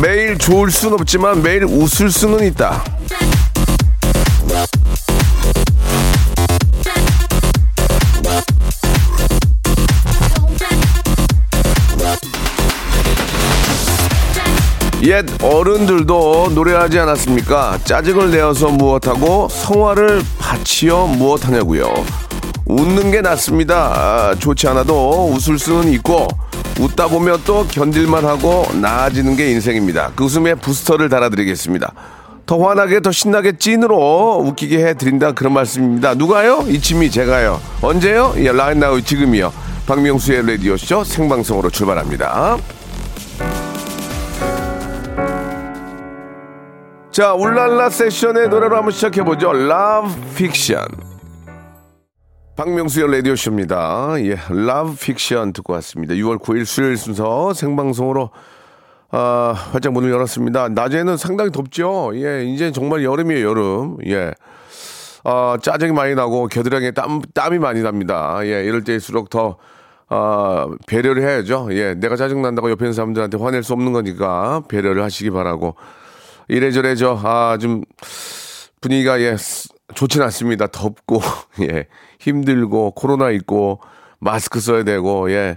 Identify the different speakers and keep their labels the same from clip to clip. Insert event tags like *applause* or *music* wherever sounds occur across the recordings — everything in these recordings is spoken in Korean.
Speaker 1: 매일 좋을 순 없지만 매일 웃을 수는 있다. 옛 어른들도 노래하지 않았습니까? 짜증을 내어서 무엇하고 성화를 바치어 무엇하냐고요. 웃는 게 낫습니다. 아, 좋지 않아도 웃을 수는 있고 웃다 보면 또 견딜만 하고 나아지는 게 인생입니다. 그 웃음에 부스터를 달아드리겠습니다. 더 환하게 더 신나게 찐으로 웃기게 해드린다 그런 말씀입니다. 누가요? 이침이 제가요. 언제요? 예, 라인나우 지금이요. 박명수의 라디오쇼 생방송으로 출발합니다. 자, 울랄라 세션의 노래로 한번 시작해보죠. Love. 박명수의 라디오쇼입니다. 예, Love Fiction 듣고 왔습니다. 6월 9일 수요일 순서 생방송으로 아, 활짝 문을 열었습니다. 낮에는 상당히 덥죠. 예, 이제 정말 여름이에요, 여름. 예. 아, 짜증이 많이 나고 겨드랑이에 땀, 땀이 많이 납니다. 예, 이럴 때일수록 더, 아, 배려를 해야죠. 예, 내가 짜증 난다고 옆에 있는 사람들한테 화낼 수 없는 거니까 배려를 하시기 바라고. 이래저래 저, 아, 좀 분위기가 예, 좋진 않습니다. 덥고, *laughs* 예, 힘들고, 코로나 있고, 마스크 써야 되고, 예.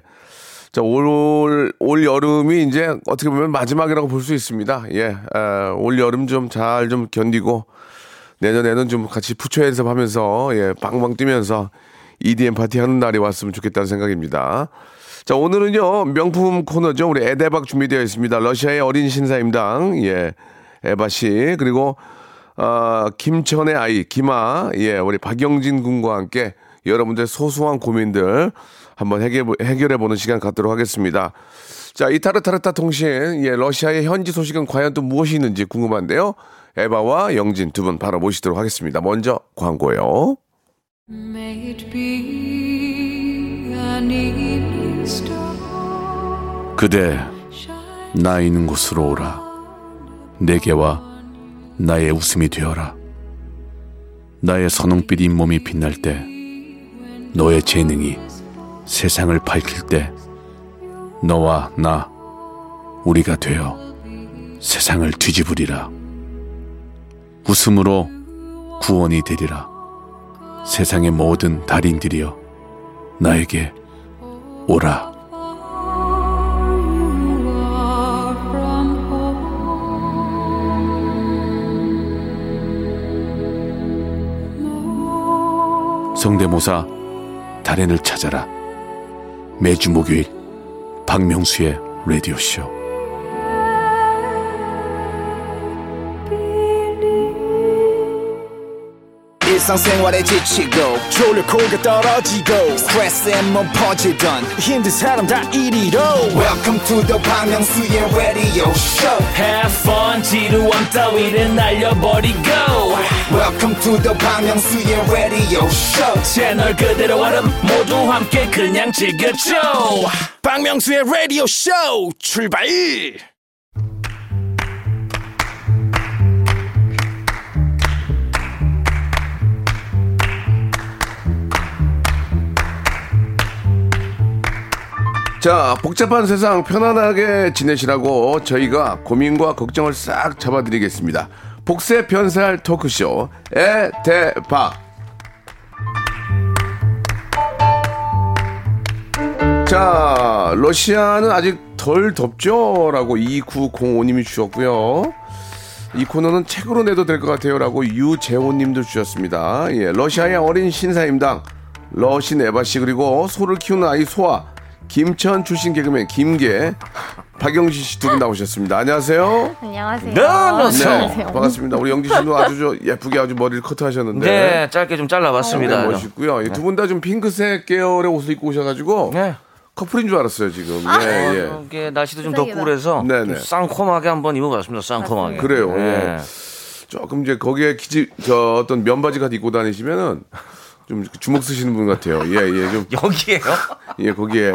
Speaker 1: 자, 올, 올 여름이 이제 어떻게 보면 마지막이라고 볼 수 있습니다. 예, 아, 올 여름 좀 잘좀 견디고, 내년에는 좀 같이 푸처 연습하면서, 예, 방방 뛰면서 EDM 파티 하는 날이 왔으면 좋겠다는 생각입니다. 자, 오늘은요, 명품 코너죠. 우리 에데박 준비되어 있습니다. 러시아의 어린 신사임당, 예, 에바 씨, 그리고, 아, 김천의 아이, 김아, 예, 우리 박영진 군과 함께 여러분들 소소한 고민들 한번 해결해 보는 시간 갖도록 하겠습니다. 자, 이 타르타르타 통신, 예, 러시아의 현지 소식은 과연 또 무엇이 있는지 궁금한데요. 에바와 영진 두 분 바로 모시도록 하겠습니다. 먼저 광고요.
Speaker 2: May it be an evening star
Speaker 3: 그대 나 있는 곳으로 오라 내게와 나의 웃음이 되어라. 나의 선홍빛 잇몸이 빛날 때 너의 재능이 세상을 밝힐 때 너와 나 우리가 되어 세상을 뒤집으리라. 웃음으로 구원이 되리라. 세상의 모든 달인들이여 나에게 오라 성대모사 달인을 찾아라. 매주 목요일 박명수의 라디오 쇼.
Speaker 4: 일상생활에 지치고, 졸려 코가 떨어지고, 스트레스에 몸 퍼지던, 힘든 사람 다 이리로. welcome to the Bang Myung-soo's radio show
Speaker 5: Have fun 지루함 따위를 날려버리고
Speaker 4: welcome to the Myung-soo's radio show
Speaker 5: 채널 그대로 얼음 모두 함께 그냥 즐겨줘
Speaker 1: 박명수의 라디오 쇼 출발! 자, 복잡한 세상 편안하게 지내시라고 저희가 고민과 걱정을 싹 잡아드리겠습니다. 복세 변살 토크쇼 에대박. 자, 러시아는 아직 덜 덥죠? 라고 2905님이 주셨고요. 이 코너는 책으로 내도 될 것 같아요. 라고 유재호님도 주셨습니다. 예, 러시아의 어린 신사임당, 러신 에바씨, 그리고 소를 키우는 아이 소아, 김천 출신 개그맨 김계, 박영진 씨 두 분 나오셨습니다. 안녕하세요.
Speaker 6: 안녕하세요.
Speaker 5: 네, 안녕하세요.
Speaker 6: 네.
Speaker 7: 반갑습니다. 우리 영진 씨도 아주 저 예쁘게 아주 머리를 커트하셨는데.
Speaker 5: 네 짧게 좀 잘라봤습니다
Speaker 6: 어,
Speaker 5: 네.
Speaker 6: 네,
Speaker 5: 좀.
Speaker 6: 네.
Speaker 5: 네.
Speaker 6: 네.
Speaker 5: 네.
Speaker 6: 멋있고요. 두분 다 좀 핑크색 계열의 옷을 입고 오셔가지고
Speaker 1: 커플인 줄 알았어요 지금.
Speaker 6: 아.
Speaker 1: 예, 예.
Speaker 5: 어, 이게 날씨도 좀. 덥고 그래서
Speaker 1: 네네.
Speaker 5: 좀 쌍콤하게 한번 입어봤습니다. 쌍콤하게.
Speaker 1: 그래요.
Speaker 5: 예.
Speaker 1: 예. 조금 이제 거기에 기지 저 어떤 면바지 같은 입고 다니시면은 좀 주먹 쓰시는 분 같아요. 예, 예, 좀 *laughs*
Speaker 5: 여기에요?
Speaker 1: 예, 거기에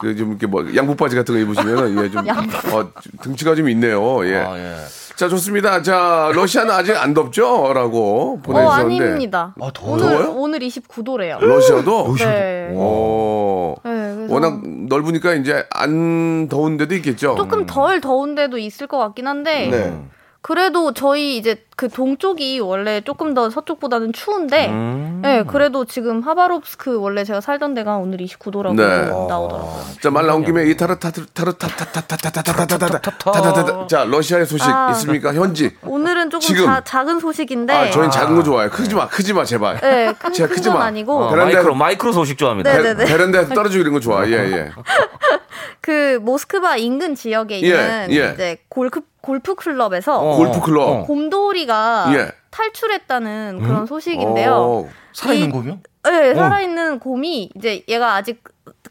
Speaker 1: 그 좀 이렇게 뭐 양복 바지 같은 거 입으시면은 예, 좀 어, 좀 등치가 좀 있네요. 예.
Speaker 5: 아, 예.
Speaker 1: 자, 좋습니다. 자, 러시아는 아직 안 덥죠? 라고
Speaker 6: 어,
Speaker 1: 보내주셨는데.
Speaker 6: 아닙니다.
Speaker 5: 더워요?
Speaker 6: 오늘
Speaker 1: 더워요?
Speaker 6: 오늘 29도래요. *gasps*
Speaker 1: 러시아도?
Speaker 6: 네.
Speaker 1: 오.
Speaker 6: 네, 그래서
Speaker 1: 워낙 넓으니까 이제 안 더운 데도 있겠죠?
Speaker 6: 조금 덜 더운 데도 있을 것 같긴 한데
Speaker 1: 네.
Speaker 6: 그래도 저희 이제 그 동쪽이 원래 조금 더 서쪽보다는 추운데 네, 그래도 지금 하바롭스크 원래 제가 살던 데가 오늘 29도라고
Speaker 1: 네.
Speaker 6: 나오더라고요.
Speaker 1: 자, 말 나온 김에 이 타르 타르 타르타타타타타타타타타타타타 자, 러시아의 소식
Speaker 6: 아.
Speaker 1: 있습니까? 현지.
Speaker 6: 오늘은 조금
Speaker 1: 지금.
Speaker 6: 자- 작은 소식인데
Speaker 1: 아, 저희는 작은 거 좋아해요. 크지 마, 크지 마, 제발.
Speaker 6: 네, 큰,
Speaker 1: 제가
Speaker 6: 큰
Speaker 1: 크지
Speaker 6: 건
Speaker 1: 마.
Speaker 6: 아니고
Speaker 5: 어,
Speaker 1: 베란다에서-
Speaker 5: 마이크로 마이크로 소식 좋아합니다.
Speaker 6: 네.
Speaker 1: 베-
Speaker 6: 네네네.
Speaker 1: 베란다에서 떨어지고 이런 거 좋아. 예, 예.
Speaker 6: 그 모스크바 인근 지역에
Speaker 1: 예,
Speaker 6: 있는
Speaker 1: 예.
Speaker 6: 이제 골프 골프 클럽에서
Speaker 5: 어.
Speaker 1: 골프 클럽.
Speaker 6: 곰돌이가
Speaker 1: 예.
Speaker 6: 탈출했다는 그런 소식인데요.
Speaker 1: 어,
Speaker 5: 살아있는
Speaker 6: 이-
Speaker 5: 곰이요?
Speaker 6: 네, 살아있는 곰이 이제 얘가 아직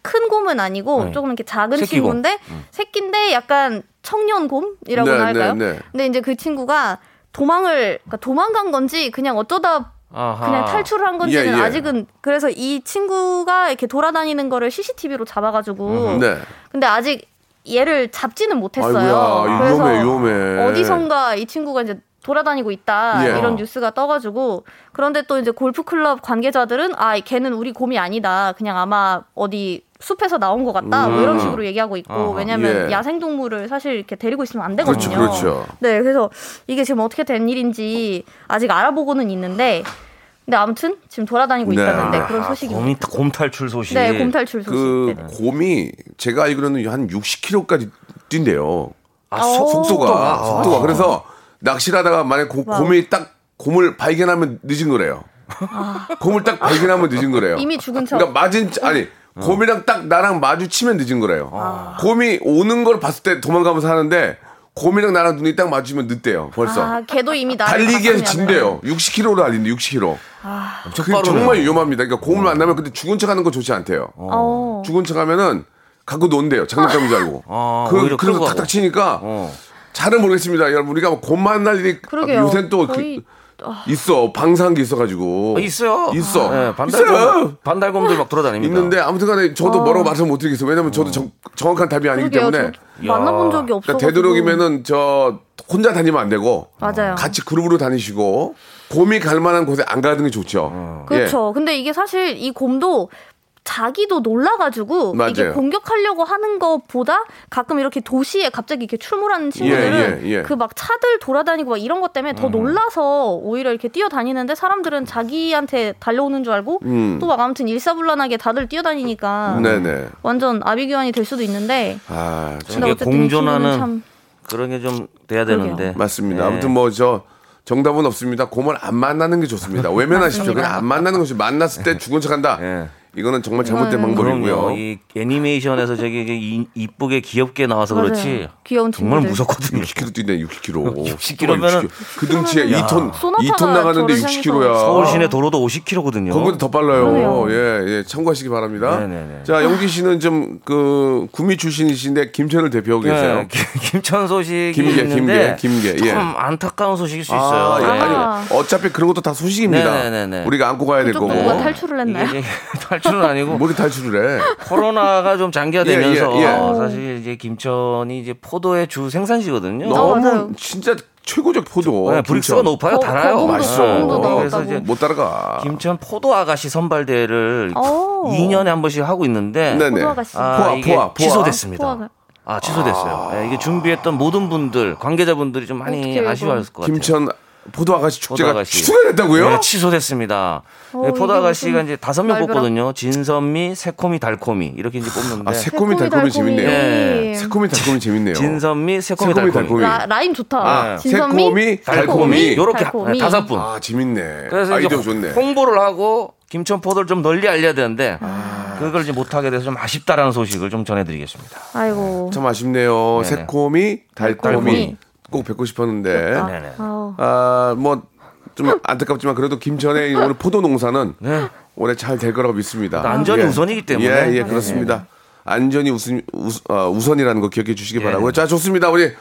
Speaker 6: 큰 곰은 아니고
Speaker 5: 네.
Speaker 6: 조금 이렇게 작은
Speaker 5: 새끼
Speaker 6: 친구인데 새끼인데 약간 청년 곰이라고
Speaker 1: 네,
Speaker 6: 할까요?
Speaker 1: 네, 네.
Speaker 6: 근데 이제 그 친구가 도망을 그러니까 도망간 건지 그냥 어쩌다
Speaker 5: 아하.
Speaker 6: 그냥 탈출을 한 건지는
Speaker 1: 예, 예.
Speaker 6: 아직은 그래서 이 친구가 이렇게 돌아다니는 거를 CCTV로 잡아가지고
Speaker 1: 네.
Speaker 6: 근데 아직 얘를 잡지는 못했어요.
Speaker 1: 아이고야,
Speaker 6: 그래서
Speaker 1: 위험해, 위험해.
Speaker 6: 어디선가 이 친구가 이제 돌아다니고 있다
Speaker 1: 예.
Speaker 6: 이런 뉴스가 떠가지고 그런데 또 이제 골프 클럽 관계자들은 아 걔는 우리 곰이 아니다 그냥 아마 어디 숲에서 나온 것 같다 뭐 이런 식으로 얘기하고 있고
Speaker 5: 아하.
Speaker 6: 왜냐하면
Speaker 1: 음. 예.
Speaker 6: 야생 동물을 사실 이렇게 데리고 있으면 안 되거든요.
Speaker 1: 그렇죠, 그렇죠.
Speaker 6: 네, 그래서 이게 지금 어떻게 된 일인지 아직 알아보고는 있는데 근데 아무튼 지금 돌아다니고
Speaker 1: 네.
Speaker 6: 있다는 네,
Speaker 1: 아,
Speaker 6: 그런 소식입니다.
Speaker 5: 곰 탈출 소식.
Speaker 6: 네, 곰 탈출 소식.
Speaker 1: 그
Speaker 6: 네.
Speaker 1: 곰이 제가 알기로는 한 60km까지 뛴대요.
Speaker 5: 아, 속,
Speaker 6: 오.
Speaker 1: 속도가. 속도가. 그래서 낚시를 하다가 만약 고,
Speaker 6: 와우.
Speaker 1: 곰이 딱 곰을 발견하면 늦은 거래요. 곰을 딱 발견하면 늦은 거래요.
Speaker 6: 아. 이미 죽은 척.
Speaker 1: 그러니까 맞은 척- 아니 곰이랑 딱 나랑 마주치면 늦은 거래요.
Speaker 6: 아.
Speaker 1: 곰이 오는 걸 봤을 때 도망가면서 하는데 곰이랑 나랑 눈이 딱 마주치면 늦대요. 벌써.
Speaker 6: 아, 걔도 이미 나를
Speaker 1: 달리기에서. 진대요. 60km로 달린대. 60km.
Speaker 6: 아.
Speaker 1: 그게 정말 위험합니다. 그러니까 곰을 만나면 근데 죽은 척하는 거 좋지 않대요.
Speaker 6: 어.
Speaker 1: 죽은 척하면은 갖고 논대요. 장난감인 줄 알고.
Speaker 5: 아,
Speaker 1: 그 그래서 탁탁. 치니까
Speaker 5: 어.
Speaker 1: 잘은 모르겠습니다. 여러분 우리가 곰 만날 일이
Speaker 6: 그러게요.
Speaker 1: 요새 또 그,
Speaker 6: 거의-
Speaker 1: 있어 방사한 게 있어가지고
Speaker 5: 아, 있어요.
Speaker 1: 있어
Speaker 5: 네,
Speaker 1: 있어요.
Speaker 5: 반달곰, 반달곰들 막 돌아다닙니다.
Speaker 1: 있는데 아무튼간에 저도 뭐라고 말씀 못 드리겠어요. 왜냐면 저도 정, 정확한 답이 아니기
Speaker 6: 어. 그러게요.
Speaker 1: 때문에
Speaker 6: 저 만나본 적이 없어.
Speaker 1: 그러니까 되도록이면은 저 혼자 다니면 안 되고
Speaker 6: 맞아요.
Speaker 1: 같이 그룹으로 다니시고 곰이 갈 만한 곳에 안 가는 게 좋죠. 예.
Speaker 6: 그렇죠. 근데 이게 사실 이 곰도 자기도 놀라가지고 이게
Speaker 1: 맞아요.
Speaker 6: 공격하려고 하는 것보다 가끔 이렇게 도시에 갑자기 이렇게 출몰하는 친구들은
Speaker 1: 예, 예.
Speaker 6: 그막 차들 돌아다니고 막 이런 것 때문에 더 놀라서 오히려 이렇게 뛰어다니는데 사람들은 자기한테 달려오는 줄 알고
Speaker 1: 음.
Speaker 6: 또막 아무튼 일사불란하게 다들 뛰어다니니까
Speaker 1: 네네.
Speaker 6: 완전 아비규환이 될 수도 있는데
Speaker 1: 아, 참
Speaker 6: 근데
Speaker 5: 이게 공존하는
Speaker 6: 참
Speaker 5: 그런 게 좀 돼야
Speaker 6: 그러게요.
Speaker 5: 되는데.
Speaker 1: 맞습니다.
Speaker 5: 네.
Speaker 1: 아무튼 뭐저 정답은 없습니다. 곰을 안 만나는 게 좋습니다. 외면하십시오. 그냥 안 만나는 것이 만났을 때 죽은 척한다.
Speaker 5: 예.
Speaker 1: 이거는 정말 잘못된
Speaker 6: 이거는-
Speaker 1: 방법이고요.
Speaker 5: 그럼요. 이 애니메이션에서 이게 이- 이쁘게 귀엽게 나와서
Speaker 6: 맞아요.
Speaker 5: 그렇지.
Speaker 6: 귀여운
Speaker 5: 정말
Speaker 6: 친구들.
Speaker 5: 무섭거든요.
Speaker 1: 60kg 뛰네 60kg.
Speaker 5: 60kg 면은
Speaker 1: 그 등치에 2톤
Speaker 6: 소나타가
Speaker 1: 2톤 나가는데
Speaker 6: 저를
Speaker 1: 60kg야.
Speaker 5: 서울 시내 도로도 50km거든요.
Speaker 1: 거기보다 더 빨라요.
Speaker 6: 그러네요.
Speaker 1: 예, 예, 참고하시기 바랍니다.
Speaker 5: 네네네.
Speaker 1: 자, 영기 씨는 좀 그 구미 출신이신데 김천을 대표하고 계세요.
Speaker 5: 네, 김- 김천 소식이
Speaker 1: 김계,
Speaker 5: 있는데
Speaker 1: 김계, 김계, 예.
Speaker 5: 참 안타까운 소식일 수
Speaker 1: 아,
Speaker 5: 있어요.
Speaker 1: 예,
Speaker 5: 네.
Speaker 1: 아니, 어차피 그런 것도 다 소식입니다.
Speaker 5: 네네네.
Speaker 1: 우리가 안고 가야 거고.
Speaker 6: 누가 탈출을 했나요? *laughs*
Speaker 5: 이게 이제 탈출은 아니고 *laughs*
Speaker 1: 뭘 탈출을 해?
Speaker 5: 코로나가 좀 장기화되면서
Speaker 1: 예, 예, 예.
Speaker 5: 어, 사실 이제 김천이 이제 포도의 주 생산지거든요.
Speaker 1: 너무
Speaker 6: 맞아요.
Speaker 1: 진짜 최고적 포도.
Speaker 5: 네, 브릭스가. 높아요,
Speaker 6: 거-
Speaker 5: 달아요.
Speaker 1: 맛있어.
Speaker 6: 거금도
Speaker 5: 그래서. 이제
Speaker 1: 못 따라가.
Speaker 5: 김천 포도 아가씨 선발 대회를
Speaker 6: 오.
Speaker 5: 2년에 한 번씩 하고 있는데
Speaker 1: 네네.
Speaker 6: 포도 아가씨.
Speaker 5: 아,
Speaker 1: 포화,
Speaker 5: 이게
Speaker 1: 포화, 포화.
Speaker 5: 취소됐습니다.
Speaker 6: 포화가.
Speaker 5: 아 취소됐어요. 예, 이게 준비했던 모든 분들 관계자분들이 좀 많이 아쉬워했을 것 같아요.
Speaker 1: 김천 포도 아가씨 축제가
Speaker 5: 포도 아가씨.
Speaker 1: 취소가 됐다고요?
Speaker 5: 네, 취소됐습니다.
Speaker 6: 어,
Speaker 5: 네, 포도
Speaker 6: 이게
Speaker 5: 아가씨가 이제 다섯 명. 뽑거든요. 진선미, 새콤이, 달콤이 이렇게 이제 뽑는데
Speaker 1: 아, 새콤이 달콤이 재밌네요.
Speaker 5: 네.
Speaker 1: 새콤이 달콤이 재밌네요.
Speaker 5: 진선미, 새콤이,
Speaker 1: 새콤이,
Speaker 5: 달콤이.
Speaker 1: 달콤이.
Speaker 6: 라, 라임 좋다.
Speaker 1: 아,
Speaker 6: 진선미,
Speaker 1: 새콤이, 달콤이.
Speaker 5: 요렇게
Speaker 6: 달콤이.
Speaker 5: 하- 다섯 분.
Speaker 1: 아, 재밌네.
Speaker 5: 그래서
Speaker 1: 아이디어
Speaker 5: 이제
Speaker 1: 좋네.
Speaker 5: 홍보를 하고 김천 포도를 좀 널리 알려야 되는데
Speaker 1: 아.
Speaker 5: 그걸 이제 못하게 돼서 좀 아쉽다라는 소식을 좀 전해드리겠습니다.
Speaker 6: 아이고.
Speaker 1: 참 아쉽네요.
Speaker 5: 네네.
Speaker 1: 새콤이, 달콤이.
Speaker 6: 달콤이.
Speaker 1: 꼭 뵙고 싶었는데.
Speaker 6: 아,
Speaker 5: 네네.
Speaker 6: 아우.
Speaker 1: 아, 뭐, 좀 안타깝지만 그래도 김천의 오늘 포도 농사는
Speaker 5: 네.
Speaker 1: 올해 잘 될 거라고 믿습니다.
Speaker 5: 안전이
Speaker 1: 예.
Speaker 5: 우선이기 때문에.
Speaker 1: 예, 예,
Speaker 5: 네.
Speaker 1: 그렇습니다. 안전이 우선, 우선, 어, 우선 이라는 거 기억해 주시기
Speaker 5: 예.
Speaker 1: 바라고요. 자, 좋습니다. 우리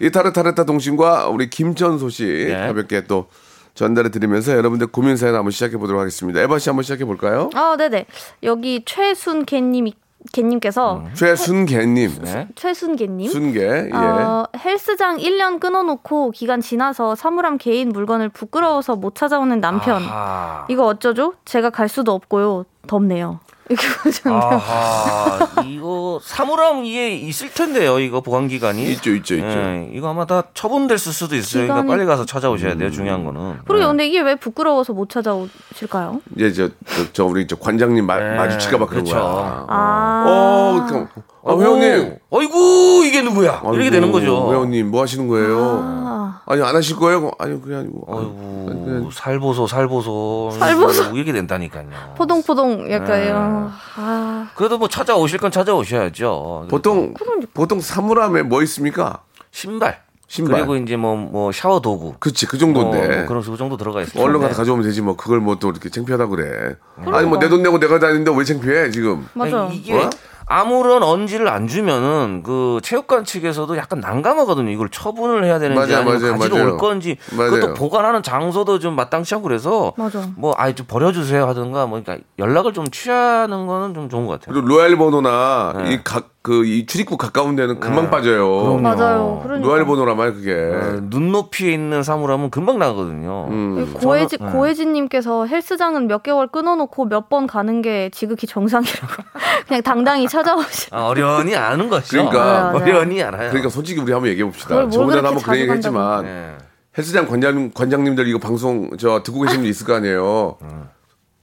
Speaker 1: 이타르타르타 동신과 우리 김천소 씨
Speaker 5: 예.
Speaker 1: 가볍게 또 전달해 드리면서 여러분들 고민 사연 한번 시작해 보도록 하겠습니다. 에바 씨 한번 시작해 볼까요?
Speaker 6: 아, 네네. 여기 최순개님, 개님께서,
Speaker 1: 최순개님.
Speaker 5: 네.
Speaker 6: 최순개님.
Speaker 1: 순개. 예.
Speaker 6: 어, 헬스장 1년 끊어놓고 기간 지나서 사물함 개인 물건을 부끄러워서 못 찾아오는 남편.
Speaker 5: 아하.
Speaker 6: 이거 어쩌죠? 제가 갈 수도 없고요. 덥네요. 이렇게.
Speaker 5: 아하. 이거 사물함 위에 있을 텐데요. 이거 보관 기간이.
Speaker 1: 있죠, 있죠, 있죠.
Speaker 5: 예, 이거 아마 다 처분됐을 수도 있어요. 그러니까 빨리 가서 찾아오셔야 돼요. 중요한 거는.
Speaker 6: 그리고
Speaker 5: 예.
Speaker 6: 근데 이게 왜 부끄러워서 못 찾아오실까요?
Speaker 1: 이제 저, 저, 저 우리 저 관장님 마,
Speaker 5: 네,
Speaker 1: 마주칠까봐 그런
Speaker 5: 그렇죠.
Speaker 1: 거야.
Speaker 6: 아.
Speaker 1: 어, 그럼, 어, 회원님.
Speaker 5: 어이구 이게 누구야? 이렇게
Speaker 1: 아이고,
Speaker 5: 되는 거죠.
Speaker 1: 회원님, 뭐 하시는 거예요?
Speaker 6: 아.
Speaker 1: 아니, 안 하실 거예요? 아니, 그게 아니고.
Speaker 5: 어이구 살보소 살보소
Speaker 6: 살보소.
Speaker 5: 이렇게 된다니까요.
Speaker 6: 포동포동 약간요.
Speaker 5: 네.
Speaker 6: 아.
Speaker 5: 그래도 뭐 찾아오실 건 찾아오셔야죠.
Speaker 1: 보통, 보통 사물함에 뭐 있습니까?
Speaker 5: 신발.
Speaker 1: 신발.
Speaker 5: 그리고 이제 뭐 뭐 샤워 도구.
Speaker 1: 그치, 그 정도인데.
Speaker 5: 어, 뭐 그런 그 정도 들어가 있어요.
Speaker 1: 얼른 가서 가져오면 되지 뭐 그걸 뭐 또 이렇게 창피하다 그래.
Speaker 6: 그러니까.
Speaker 1: 아니 뭐 내 돈 내고 내가 다니는데 왜 창피해 지금?
Speaker 6: 맞아.
Speaker 5: 아니, 이게
Speaker 1: 어?
Speaker 5: 아무런 언지를 안 주면은 그 체육관 측에서도 약간 난감하거든요. 이걸 처분을 해야 되는지
Speaker 1: 맞아요,
Speaker 5: 아니면
Speaker 1: 맞아요,
Speaker 5: 가지러
Speaker 1: 맞아요.
Speaker 5: 올 건지
Speaker 1: 맞아요.
Speaker 5: 그것도 보관하는 장소도 좀 마땅치 않고 그래서
Speaker 6: 맞아.
Speaker 5: 뭐 아예 좀 버려주세요 하든가 뭐 그러니까 연락을 좀 취하는 거는 좀 좋은 것 같아요.
Speaker 1: 그리고 로얄 번호나
Speaker 5: 네.
Speaker 1: 이각 그이 출입구 가까운 데는 금방 빠져요.
Speaker 5: 그럼요.
Speaker 6: 맞아요. 그러니까.
Speaker 1: 말 그게.
Speaker 5: 어, 눈높이에 있는 사물함은 금방 나거든요.
Speaker 1: 음.
Speaker 6: 고혜진
Speaker 5: 저는- 네.
Speaker 6: 고혜진님께서 헬스장은 몇 개월 끊어놓고 몇 번 가는 게 지극히 정상이라고 *laughs* 그냥 당당히 찾아오시.
Speaker 5: 아, 어련히 아는 거죠.
Speaker 1: 그러니까.
Speaker 6: 맞아요.
Speaker 5: 어련히 알아요.
Speaker 1: 그러니까 솔직히 우리 한번 얘기해 봅시다. 저번에
Speaker 6: 그렇게
Speaker 1: 한번 그런
Speaker 6: 자주
Speaker 1: 얘기 했지만
Speaker 5: 네.
Speaker 1: 헬스장 관장 관장님들 이거 방송 저 듣고 계신 분 있을 거 아니에요.
Speaker 5: 음.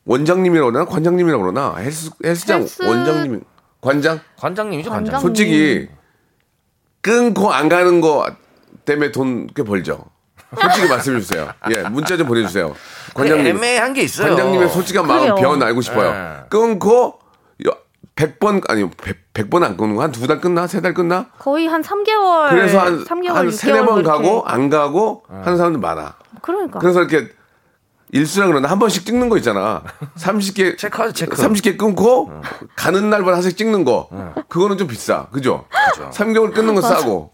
Speaker 1: 원장님이라고 그러나 관장님이라고 그러나 헬스 헬스장
Speaker 6: 헬스-
Speaker 1: 원장님 관장
Speaker 5: 관장님이죠, 관장.
Speaker 6: 관장.
Speaker 1: 솔직히 끊고 안 가는 거 때문에 돈 꽤 벌죠. 솔직히 말씀해 주세요. 예, 문자 좀 보내주세요. 관장님,
Speaker 5: 애매한 게 있어요.
Speaker 1: 관장님의 솔직한 마음. 변 알고 싶어요.
Speaker 5: 네.
Speaker 1: 끊고 여- 100번 아니 100, 번안 끊는 거 한 두달 끊나 세달 끊나?
Speaker 6: 거의 한 3개월.
Speaker 1: 그래서 한,
Speaker 6: 3개월,
Speaker 1: 한
Speaker 6: 6개월
Speaker 1: 세네 번
Speaker 6: 그렇게.
Speaker 1: 가고 안 가고 하는 사람들 많아.
Speaker 6: 그러니까.
Speaker 1: 그래서 이렇게 일수랑 그러나 한 번씩 찍는 거 있잖아. 30개
Speaker 5: 체크하죠, *laughs* 체크.
Speaker 1: 30개 끊고 가는 날만 하나씩 찍는 거. 그거는 좀 비싸. 그죠? 3개월 끊는 거 싸고.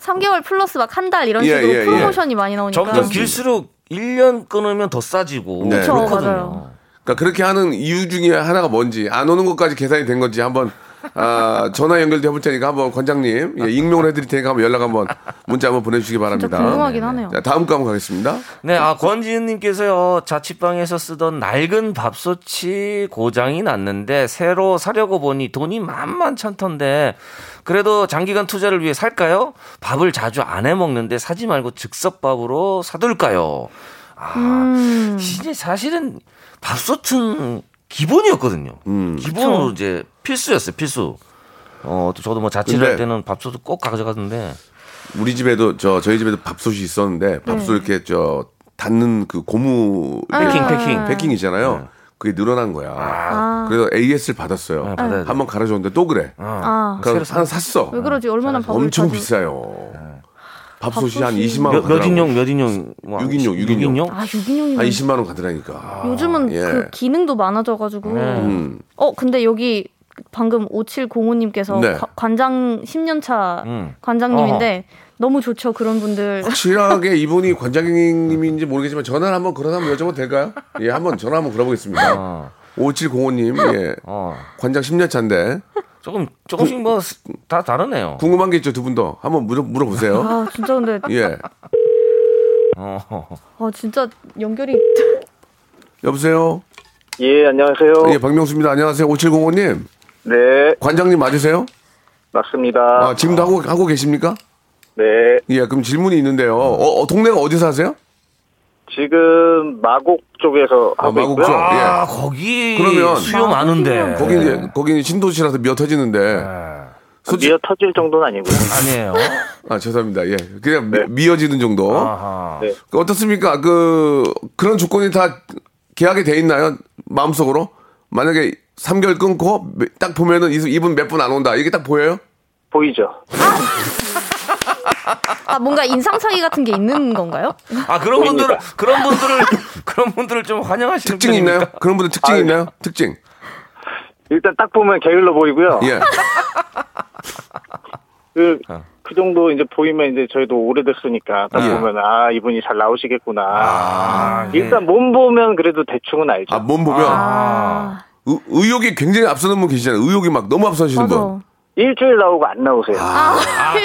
Speaker 6: 3개월 플러스 막 한 달 이런
Speaker 1: 예,
Speaker 6: 식으로
Speaker 1: 예, 예.
Speaker 6: 프로모션이 많이 나오니까.
Speaker 5: 점점 길수록 1년 끊으면 더 싸지고
Speaker 1: 네.
Speaker 5: 그렇거든요.
Speaker 6: 맞아요.
Speaker 1: 그러니까 그렇게 하는 이유 중에 하나가 뭔지 안 오는 것까지 계산이 된 건지 한번 아, 전화 연결돼 볼 테니까 한번 관장님 예, 익명을 해드릴 테니까 한번 연락 한번 문자 한번 보내주시기 바랍니다.
Speaker 6: 궁금하긴 하네요.
Speaker 1: 자, 다음 거 한번 가겠습니다.
Speaker 5: 네, 아, 권지은님께서요, 자취방에서 쓰던 낡은 밥솥이 고장이 났는데, 새로 사려고 보니 돈이 만만찮던데, 그래도 장기간 투자를 위해 살까요? 밥을 자주 안 해 먹는데 사지 말고 즉석밥으로 사둘까요? 아,
Speaker 6: 음.
Speaker 5: 이제 사실은 밥솥은 기본이었거든요.
Speaker 1: 음.
Speaker 5: 기본으로 이제 필수였어요, 필수. 어, 또 저도 뭐 자취를 할 때는 밥솥을 꼭 가져가던데,
Speaker 1: 우리 집에도 저 저희 집에도 밥솥이 있었는데 밥솥 이렇게 저 닫는 그 고무
Speaker 5: 패킹,
Speaker 1: 이렇게
Speaker 5: 패킹.
Speaker 1: 패킹 있잖아요. 그게 늘어난 거야.
Speaker 6: 아.
Speaker 1: 그래서 AS를 받았어요.
Speaker 5: 네, 받아야 돼.
Speaker 1: 한번 갈아줬는데 또 그래.
Speaker 6: 아.
Speaker 1: 그래서 하나 샀어.
Speaker 6: 왜 그러지? 얼마나
Speaker 1: 엄청 비싸요. 밥솥이 한
Speaker 6: 밥솥이-
Speaker 1: 20만 원
Speaker 5: 몇, 몇. 인용, 몇 인용? 뭐,
Speaker 1: 육 인용, 육 인용.
Speaker 6: 아, 6인용이면
Speaker 1: 한 20만 원 가더라니까.
Speaker 6: 요즘은
Speaker 1: 예.
Speaker 6: 그 기능도 많아져가지고.
Speaker 1: 음.
Speaker 6: 어, 근데 여기 방금 5705님께서
Speaker 1: 네.
Speaker 6: 관장 10년차
Speaker 5: 음.
Speaker 6: 관장님인데 너무 좋죠 그런 분들.
Speaker 1: 확실하게 *laughs* 이분이 관장님인지 모르겠지만 전화를 한번 걸어서 한번 여쭤봐도 될까요? 예, 한번 전화 한번 걸어보겠습니다.
Speaker 5: 어.
Speaker 1: 5705님, 예.
Speaker 5: 어.
Speaker 1: 관장 10년 차인데
Speaker 5: 조금 조금씩 뭐 다 다르네요.
Speaker 1: 궁금한 게 있죠 두 분도 한번 물어 물어보세요.
Speaker 6: 아 진짜 근데 *laughs*
Speaker 1: 예,
Speaker 5: 어.
Speaker 6: 아 진짜 연결이
Speaker 1: 여보세요.
Speaker 8: 예, 안녕하세요.
Speaker 1: 예, 박명수입니다. 안녕하세요. 5705님
Speaker 8: 네,
Speaker 1: 관장님 맞으세요?
Speaker 8: 맞습니다.
Speaker 1: 아, 지금도 하고 하고 계십니까?
Speaker 8: 네,
Speaker 1: 예, 그럼 질문이 있는데요. 어, 어, 동네가 어디 사세요?
Speaker 8: 지금 마곡 쪽에서 하고
Speaker 1: 마곡
Speaker 8: 있고요.
Speaker 1: 쪽.
Speaker 5: 아 거기
Speaker 1: 그러면-
Speaker 5: 수요 많은데
Speaker 1: 거기 이제 거기 신도시라서 미어 터지는데 솔직
Speaker 8: 미어 터질 정도는 아니고요.
Speaker 5: 아니에요. *laughs*
Speaker 1: 아 죄송합니다. 예, 그냥
Speaker 8: 네.
Speaker 1: 미, 어지는 정도.
Speaker 5: 아하.
Speaker 8: 네.
Speaker 1: 그 어떻습니까? 그 그런 조건이 다 계약이 돼 있나요? 마음속으로 만약에 3개월 끊고 딱 보면은 이- 이분 몇 분 안 온다. 이게 딱 보여요?
Speaker 8: 보이죠? *laughs*
Speaker 6: 아 뭔가 인상 차이 같은 게 있는 건가요?
Speaker 5: 아 그런 분들을. 그런 분들을 그런 분들을 좀 환영하시는
Speaker 1: 특징 있나요?
Speaker 5: 편입니까?
Speaker 1: 그런 분들 특징
Speaker 8: 아유.
Speaker 1: 있나요? 특징.
Speaker 8: 일단 딱 보면 게을러 보이고요.
Speaker 1: 예. *laughs*
Speaker 8: 그,
Speaker 5: 어.
Speaker 8: 그 정도 이제 보이면 이제 저희도 오래됐으니까 딱
Speaker 1: 예.
Speaker 8: 보면 아, 이분이 잘 나오시겠구나.
Speaker 5: 아, 예.
Speaker 8: 일단 몸 보면 그래도 대충은 알죠.
Speaker 1: 아, 몸 보면
Speaker 6: 아,
Speaker 1: 의, 의욕이 굉장히 앞서는 분 계시잖아요. 의욕이 막 너무 앞서시는 분.
Speaker 8: 일주일 나오고 안 나오세요.
Speaker 5: 아,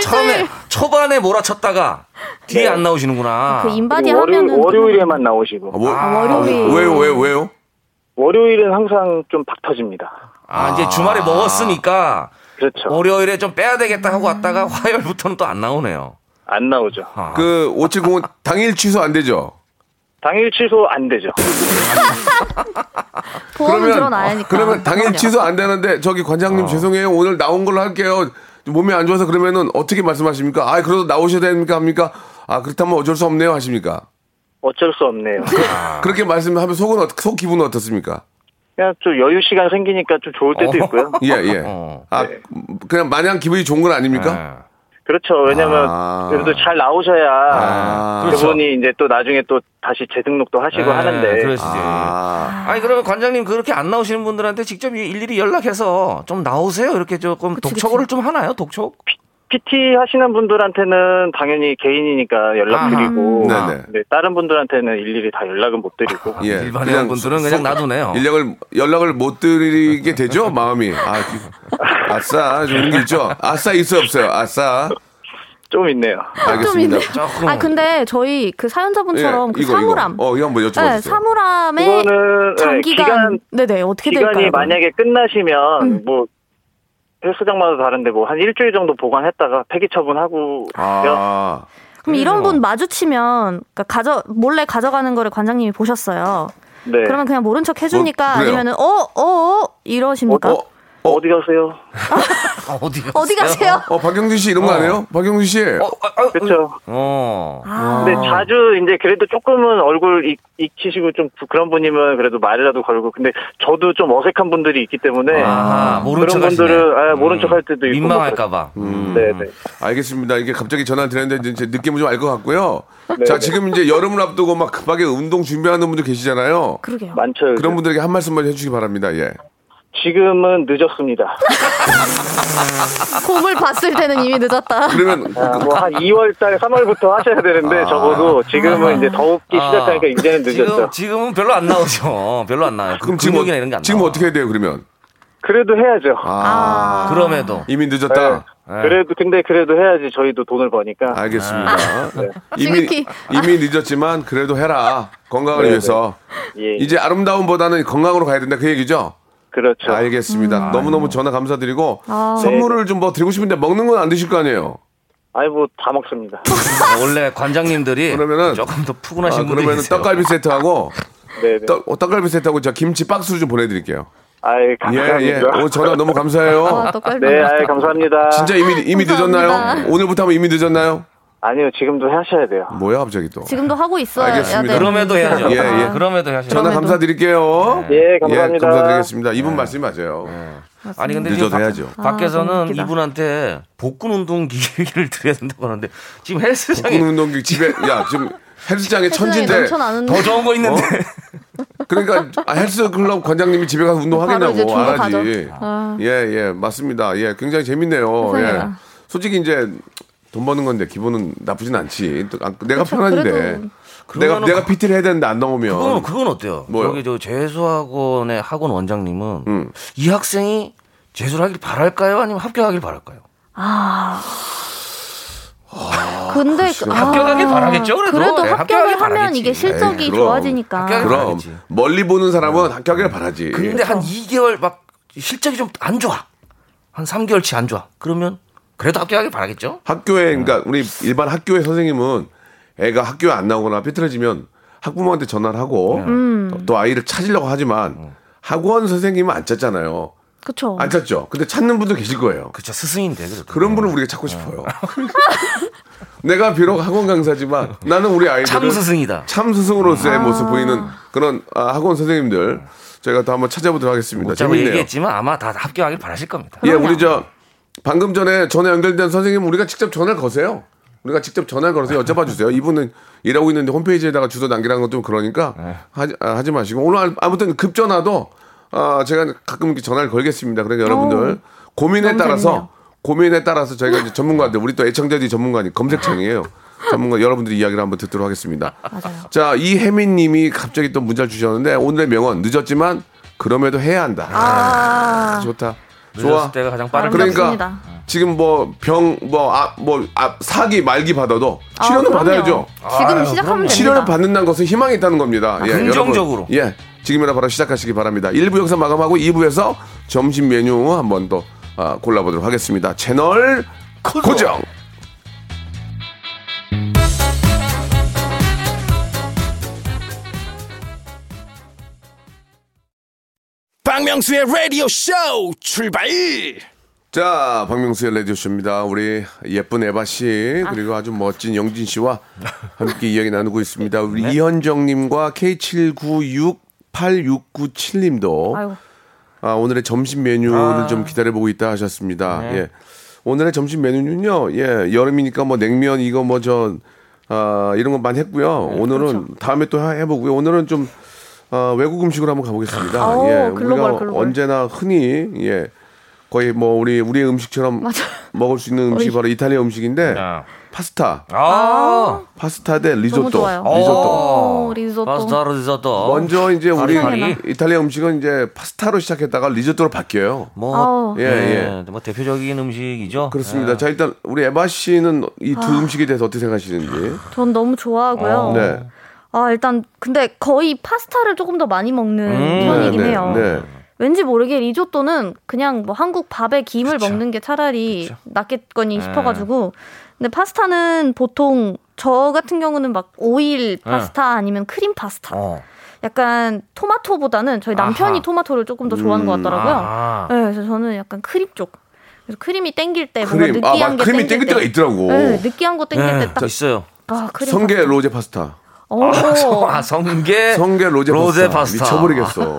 Speaker 5: 처음에 초반에 몰아쳤다가 뒤에
Speaker 8: 네.
Speaker 5: 안 나오시는구나.
Speaker 6: 그 인바디
Speaker 8: 그리고 월요일,
Speaker 6: 하면은
Speaker 8: 월요일 에만 나오시고.
Speaker 1: 아, 뭐,
Speaker 5: 아,
Speaker 6: 월요일.
Speaker 1: 왜요, 왜요, 왜요?
Speaker 8: 월요일은 항상 좀 박 터집니다.
Speaker 5: 아, 이제 주말에 먹었으니까
Speaker 8: 그렇죠.
Speaker 5: 월요일에 좀 빼야 되겠다 하고 왔다가 *laughs* 화요일부터는 또 안 나오네요.
Speaker 8: 안 나오죠.
Speaker 5: 아.
Speaker 1: 그, 5705 당일 취소 안 되죠?
Speaker 8: 당일 취소 안 되죠. *laughs*
Speaker 6: 보험은 들어놔야니까.
Speaker 1: 그러면 당일. 취소 안 되는데 저기 관장님
Speaker 5: 어.
Speaker 1: 죄송해요. 오늘 나온 걸로 할게요. 몸이 안 좋아서 그러면은 어떻게 말씀하십니까? 아, 그래도 나오셔야 됩니까? 합니까? 아, 그렇다면 어쩔 수 없네요. 하십니까?
Speaker 8: 어쩔 수 없네요.
Speaker 1: 그렇게 말씀하면 속은, 어- 속 기분은 어떻습니까?
Speaker 8: 그냥 좀 여유 시간 생기니까 좀 좋을 때도
Speaker 5: 어.
Speaker 8: 있고요. *laughs*
Speaker 1: 예, 예.
Speaker 5: 어.
Speaker 1: 아,
Speaker 8: 네.
Speaker 1: 그냥 마냥 기분이 좋은 건 아닙니까?
Speaker 5: 예.
Speaker 8: 그렇죠. 왜냐면
Speaker 1: 아.
Speaker 8: 그래도 잘 나오셔야
Speaker 1: 아.
Speaker 8: 그분이 이제 또 나중에 또 다시 재등록도 하시고
Speaker 5: 예,
Speaker 8: 하는데
Speaker 5: 그러시지.
Speaker 1: 아,
Speaker 5: 아니 그러면 관장님 그렇게 안 나오시는 분들한테 직접 일일이 연락해서 좀 나오세요 이렇게 조금
Speaker 6: 그치,
Speaker 5: 독촉을 좀 하나요 독촉?
Speaker 8: PT 하시는 분들한테는 당연히 개인이니까 연락드리고
Speaker 1: 아. 네네.
Speaker 8: 네, 다른 분들한테는 일일이 다 연락은 못 드리고
Speaker 1: 예.
Speaker 5: 일반인 분들은 그냥 놔두네요.
Speaker 1: 연락을, 연락을 못 드리게 되죠? 마음이. 아, 기- 아싸. 게 있죠? 아싸 있어 없어요? 아싸.
Speaker 8: 좀 있네요.
Speaker 1: 알겠습니다.
Speaker 5: 조금.
Speaker 6: 아 근데 저희 그 사연자분처럼 그 사물함.
Speaker 1: 이거. 어, 이거 한번 여쭤봐
Speaker 6: 네. 사물함의
Speaker 8: 그거는 네,
Speaker 6: 장기간
Speaker 8: 기간
Speaker 6: 네네 어떻게
Speaker 8: 기간이
Speaker 6: 될까요?
Speaker 8: 만약에 끝나시면 뭐 헬스장마다 다른데 뭐 한 일주일 정도 보관했다가 폐기 처분하고
Speaker 1: 아,
Speaker 6: 그럼 이런
Speaker 5: 그래요.
Speaker 6: 분 마주치면 그러니까 가져 몰래 가져가는 거를 관장님이 보셨어요.
Speaker 8: 네.
Speaker 6: 그러면 그냥 모른 척 해줍니까?
Speaker 1: 뭐.
Speaker 6: 아니면은 어어 어, 이러십니까?
Speaker 1: 어, 어,
Speaker 8: 어, 디 가세요?
Speaker 5: 어디 가세요?
Speaker 6: 어디 가세요?
Speaker 1: 어, 박영준 씨 이런 거
Speaker 5: 어.
Speaker 1: 아니에요? 박영준 씨.
Speaker 5: 어, 아, 아,
Speaker 8: 그렇죠.
Speaker 5: 어.
Speaker 6: 아.
Speaker 8: 근데 자주 이제 그래도 조금은 얼굴 익, 익히시고 좀 부- 그런 분이면 그래도 말이라도 걸고 근데 저도 좀 어색한 분들이 있기 때문에
Speaker 5: 아, 모른
Speaker 8: 그런. 분들은 아, 모른
Speaker 5: 음.
Speaker 8: 척할 때도 있고
Speaker 5: 민망할까봐.
Speaker 1: 음.
Speaker 8: 네네.
Speaker 1: 알겠습니다. 이게 갑자기 전화 드렸는데 이제 느낌을 좀알 것 같고요.
Speaker 8: 네,
Speaker 1: 자,
Speaker 8: 네.
Speaker 1: 지금 이제 여름을 앞두고 막 급하게 운동 준비하는 분들 계시잖아요.
Speaker 6: 그러게요.
Speaker 8: 많죠.
Speaker 1: 그런. 분들에게 한 말씀만 해주시기 바랍니다. 예.
Speaker 8: 지금은 늦었습니다. *laughs*
Speaker 6: 곰을 봤을 때는 이미 늦었다.
Speaker 1: 그러면
Speaker 8: 아, 뭐한 2월달, 3월부터 하셔야 되는데 적어도 지금은 이제 더웁기
Speaker 5: 아.
Speaker 8: 시작하니까 이제는
Speaker 5: 지금
Speaker 8: 늦었죠.
Speaker 5: 지금 은 별로 안 나오죠. 별로 안 나와요.
Speaker 1: 그럼 지금,
Speaker 5: 근육이나 이런 게 안
Speaker 1: 지금
Speaker 5: 나와.
Speaker 1: 어떻게 해야 돼요, 그러면?
Speaker 8: 그래도 해야죠.
Speaker 1: 아,
Speaker 5: 그럼에도
Speaker 1: 이미 늦었다.
Speaker 5: 네.
Speaker 8: 그래도 근데 그래도 해야지 저희도 돈을 버니까.
Speaker 1: 알겠습니다.
Speaker 8: 네.
Speaker 1: 이미
Speaker 6: 지극히.
Speaker 1: 이미 늦었지만 그래도 해라 건강을
Speaker 8: 네,
Speaker 1: 위해서
Speaker 8: 예.
Speaker 1: 이제 아름다움보다는 건강으로 가야 된다 그 얘기죠.
Speaker 8: 그렇죠.
Speaker 1: 알겠습니다. 너무 너무 전화 감사드리고
Speaker 6: 아.
Speaker 1: 선물을 좀 뭐 드리고 싶은데 먹는 건 안 드실 거 아니에요.
Speaker 8: 아이 뭐다 먹습니다.
Speaker 5: 원래 관장님들이
Speaker 1: 그러면은-
Speaker 5: 조금 더
Speaker 1: 아,
Speaker 5: 푸근하신 분들이
Speaker 1: 그러면
Speaker 5: 계세요.
Speaker 1: 떡갈비 세트하고
Speaker 8: 네네. *laughs*
Speaker 1: 떡, 어, 떡갈비 세트하고 저 김치 박스로 좀 보내드릴게요.
Speaker 8: 아이
Speaker 1: 예,
Speaker 8: 감사합니다.
Speaker 1: 예. 오늘 전화 너무 감사해요.
Speaker 6: 아, 떡갈비.
Speaker 8: 네, 아이 감사합니다.
Speaker 1: 진짜 이미 이미
Speaker 6: 감사합니다.
Speaker 1: 늦었나요? 오늘부터 하면 이미 늦었나요?
Speaker 8: 아니요, 지금도 하셔야 돼요.
Speaker 1: 뭐야 갑자기 또.
Speaker 6: 지금도 하고 있어요.
Speaker 1: 알겠습니다.
Speaker 6: 야, 네.
Speaker 5: 그럼에도 해야죠.
Speaker 1: 예, 예.
Speaker 5: 그럼에도 해야죠.
Speaker 1: 전화
Speaker 6: 그럼에도.
Speaker 1: 감사드릴게요.
Speaker 8: 예, 감사합니다.
Speaker 1: 감사드리겠습니다. 이분 말씀이 맞아요.
Speaker 5: 아니 근데
Speaker 1: 늦어도
Speaker 5: 지금 밖-
Speaker 1: 해야죠.
Speaker 6: 아,
Speaker 5: 밖에서는
Speaker 6: 웃기다.
Speaker 5: 이분한테 복근 운동 *laughs* 기계를 드려야 된다고 하는데 지금 헬스장에
Speaker 1: 복근 운동기 집에 야 지금 헬스장에 천진데.
Speaker 5: 더 좋은 거 있는데
Speaker 1: 그러니까 아, 헬스 클럽 관장님이 집에 가서 운동하겠냐고 안 하지.
Speaker 6: 아.
Speaker 1: 예, 예, 맞습니다. 예, 굉장히 재밌네요. 예.
Speaker 6: 세상에나.
Speaker 1: 솔직히 이제 돈 버는 건데 기분은 나쁘진 않지. 또 아, 내가
Speaker 6: 그쵸,
Speaker 1: 편한데.
Speaker 6: 그래도.
Speaker 1: 내가
Speaker 5: 그러면은
Speaker 1: 내가 PT를 해야 되는데 안 나오면
Speaker 5: 그건 그건 어때요?
Speaker 1: 뭐요?
Speaker 5: 여기 저 재수학원의 학원 원장님은
Speaker 1: 음.
Speaker 5: 이 학생이 재수를 하길 바랄까요? 아니면 합격하길 바랄까요?
Speaker 6: 아. 근데 그-
Speaker 5: 합격하길 바라겠죠, 그래도.
Speaker 6: 그래도
Speaker 5: 네,
Speaker 6: 합격을
Speaker 5: 합격하길
Speaker 6: 하면
Speaker 5: 바라겠지.
Speaker 6: 이게 실적이
Speaker 1: 에이, 그럼.
Speaker 6: 좋아지니까.
Speaker 1: 그럼
Speaker 5: 바라겠지.
Speaker 1: 멀리 보는 사람은 합격을 바라지.
Speaker 5: 근데 한 2개월 막 실적이 좀 안 좋아. 한 3개월치 안 좋아. 그러면 그래도 합격하길 바라겠죠?
Speaker 1: 학교에 그러니까 우리 일반 학교의 선생님은 애가 학교에 안 나오거나 삐뚤어지면 학부모한테 전화를 하고
Speaker 6: 음.
Speaker 1: 또, 또 아이를 찾으려고 하지만 학원 선생님은 안 찾잖아요.
Speaker 6: 그쵸.
Speaker 1: 안 찾죠. 근데 찾는 분도 계실 거예요.
Speaker 5: 그쵸 스승인데 그래도.
Speaker 1: 그런 분을 우리가 찾고 싶어요. *laughs* 내가 비록 학원 강사지만 나는 우리 아이들을
Speaker 5: 참 스승이다.
Speaker 1: 참 스승으로서의 모습 보이는 그런 아, 학원 선생님들 저희가 또 한번 찾아보도록 하겠습니다. 재밌네요.
Speaker 5: 얘기했지만 아마 다 합격하길 바라실 겁니다.
Speaker 1: 예, 우리 저 방금 전에 전화 연결된 선생님 우리가 직접 전화를 거세요. 우리가 직접 전화를 걸어서 여쭤봐 주세요. 이분은 일하고 있는데 홈페이지에다가 주소 남기라는 건 좀 그러니까 하지, 아, 하지 마시고 오늘 아무튼 급전화도 아, 제가 가끔 이렇게 전화를 걸겠습니다. 그러니까 여러분들 고민에
Speaker 6: 너무
Speaker 1: 따라서
Speaker 6: 재밌네요.
Speaker 1: 고민에 따라서 저희가 이제 전문가인데 우리 또 애청자들이 전문가니 검색창이에요. 전문가 여러분들이 이야기를 한번 듣도록 하겠습니다.
Speaker 6: 맞아요.
Speaker 1: 자, 이혜민 님이 갑자기 또 문자를 주셨는데 오늘의 명언 늦었지만 그럼에도 해야 한다.
Speaker 6: 아,
Speaker 1: 좋다. 좋아.
Speaker 5: 때가 가장 빠른
Speaker 1: 그러니까. 지금 뭐 병 뭐아뭐 아, 사기 말기 받아도
Speaker 6: 아,
Speaker 1: 치료는
Speaker 6: 그럼요.
Speaker 1: 받아야죠.
Speaker 6: 지금 시작하면 됩니다.
Speaker 1: 치료를 받는다는 것은 희망이 있다는 겁니다. 예,
Speaker 5: 긍정적으로.
Speaker 1: 여러분, 예, 지금이나 바로 시작하시기 바랍니다. 1부 여기서 마감하고 2부에서 점심 메뉴 한번 또 아, 골라보도록 하겠습니다. 채널 고정.
Speaker 4: 박명수의 라디오 쇼 출발
Speaker 1: 자, 박명수의 라디오쇼입니다. 우리 예쁜 에바 씨, 그리고 아주 멋진 영진 씨와 함께 이야기 나누고 있습니다. 우리
Speaker 5: 네.
Speaker 1: 이현정님과 K79686997님도
Speaker 6: 아이고.
Speaker 1: 아, 오늘의 점심 메뉴를 좀 기다려보고 있다 하셨습니다.
Speaker 5: 네.
Speaker 1: 예. 오늘의 점심 메뉴는요, 예, 여름이니까 뭐 냉면, 이거 뭐 저, 아, 이런 거 많이 했고요.
Speaker 5: 네,
Speaker 1: 오늘은
Speaker 5: 그렇죠.
Speaker 1: 다음에 또 해- 해보고요. 오늘은 좀, 아, 외국 음식으로 한번 가보겠습니다.
Speaker 6: 아오,
Speaker 1: 예,
Speaker 6: 글로벌,
Speaker 1: 우리가
Speaker 6: 글로벌.
Speaker 1: 언제나 흔히, 예, 거의 뭐 우리, 우리의 음식처럼 *laughs*
Speaker 6: 맞아.
Speaker 1: 먹을 수 있는 음식이 바로 이탈리아 음식인데,
Speaker 5: 야.
Speaker 1: 파스타.
Speaker 5: 아,
Speaker 1: 파스타 대 리조또. 리조또.
Speaker 6: 오, 리조또.
Speaker 5: 파스타 리조또.
Speaker 1: 먼저 이제 우리
Speaker 5: 파리.
Speaker 1: 이탈리아 음식은 이제 파스타로 시작했다가 리조또로 바뀌어요.
Speaker 5: 뭐,
Speaker 6: 아우.
Speaker 1: 예, 예.
Speaker 5: 뭐 대표적인 음식이죠.
Speaker 1: 그렇습니다.
Speaker 5: 예.
Speaker 1: 자, 일단 우리 에바 씨는 이두 음식에 대해서 어떻게 생각하시는지.
Speaker 6: 전 너무 좋아하고요.
Speaker 5: 어.
Speaker 1: 네.
Speaker 6: 아, 일단 근데 거의 파스타를 조금 더 많이 먹는
Speaker 5: 음.
Speaker 6: 편이긴
Speaker 1: 네,
Speaker 6: 해요.
Speaker 1: 네.
Speaker 6: 왠지 모르게 리조또는 그냥 뭐 한국 밥에 김을 먹는 게 차라리 낫겠거니 싶어가지고. 근데 파스타는 보통 저 같은 경우는 막 오일 파스타 아니면 크림 파스타.
Speaker 5: 어.
Speaker 6: 약간 토마토보다는 저희 남편이
Speaker 5: 아하.
Speaker 6: 토마토를 조금 더 좋아하는 것 같더라고요.
Speaker 5: 아.
Speaker 6: 네, 그래서 저는 약간 크림 쪽. 그래서 크림이 땡길 때 뭔가
Speaker 1: 크림, 아,
Speaker 6: 느끼한
Speaker 1: 막
Speaker 6: 이게
Speaker 1: 크림이
Speaker 6: 땡길
Speaker 1: 땡길 때가 있더라고.
Speaker 6: 네, 느끼한 거 땡길
Speaker 5: 예,
Speaker 6: 때 딱.
Speaker 5: 있어요.
Speaker 6: 아, 크림
Speaker 1: 성게
Speaker 6: 파스타.
Speaker 1: 로제 파스타.
Speaker 6: 오.
Speaker 5: 아, 성게.
Speaker 1: 성게 로제,
Speaker 5: 로제
Speaker 1: 파스타.
Speaker 5: 파스타.
Speaker 1: 미쳐버리겠어.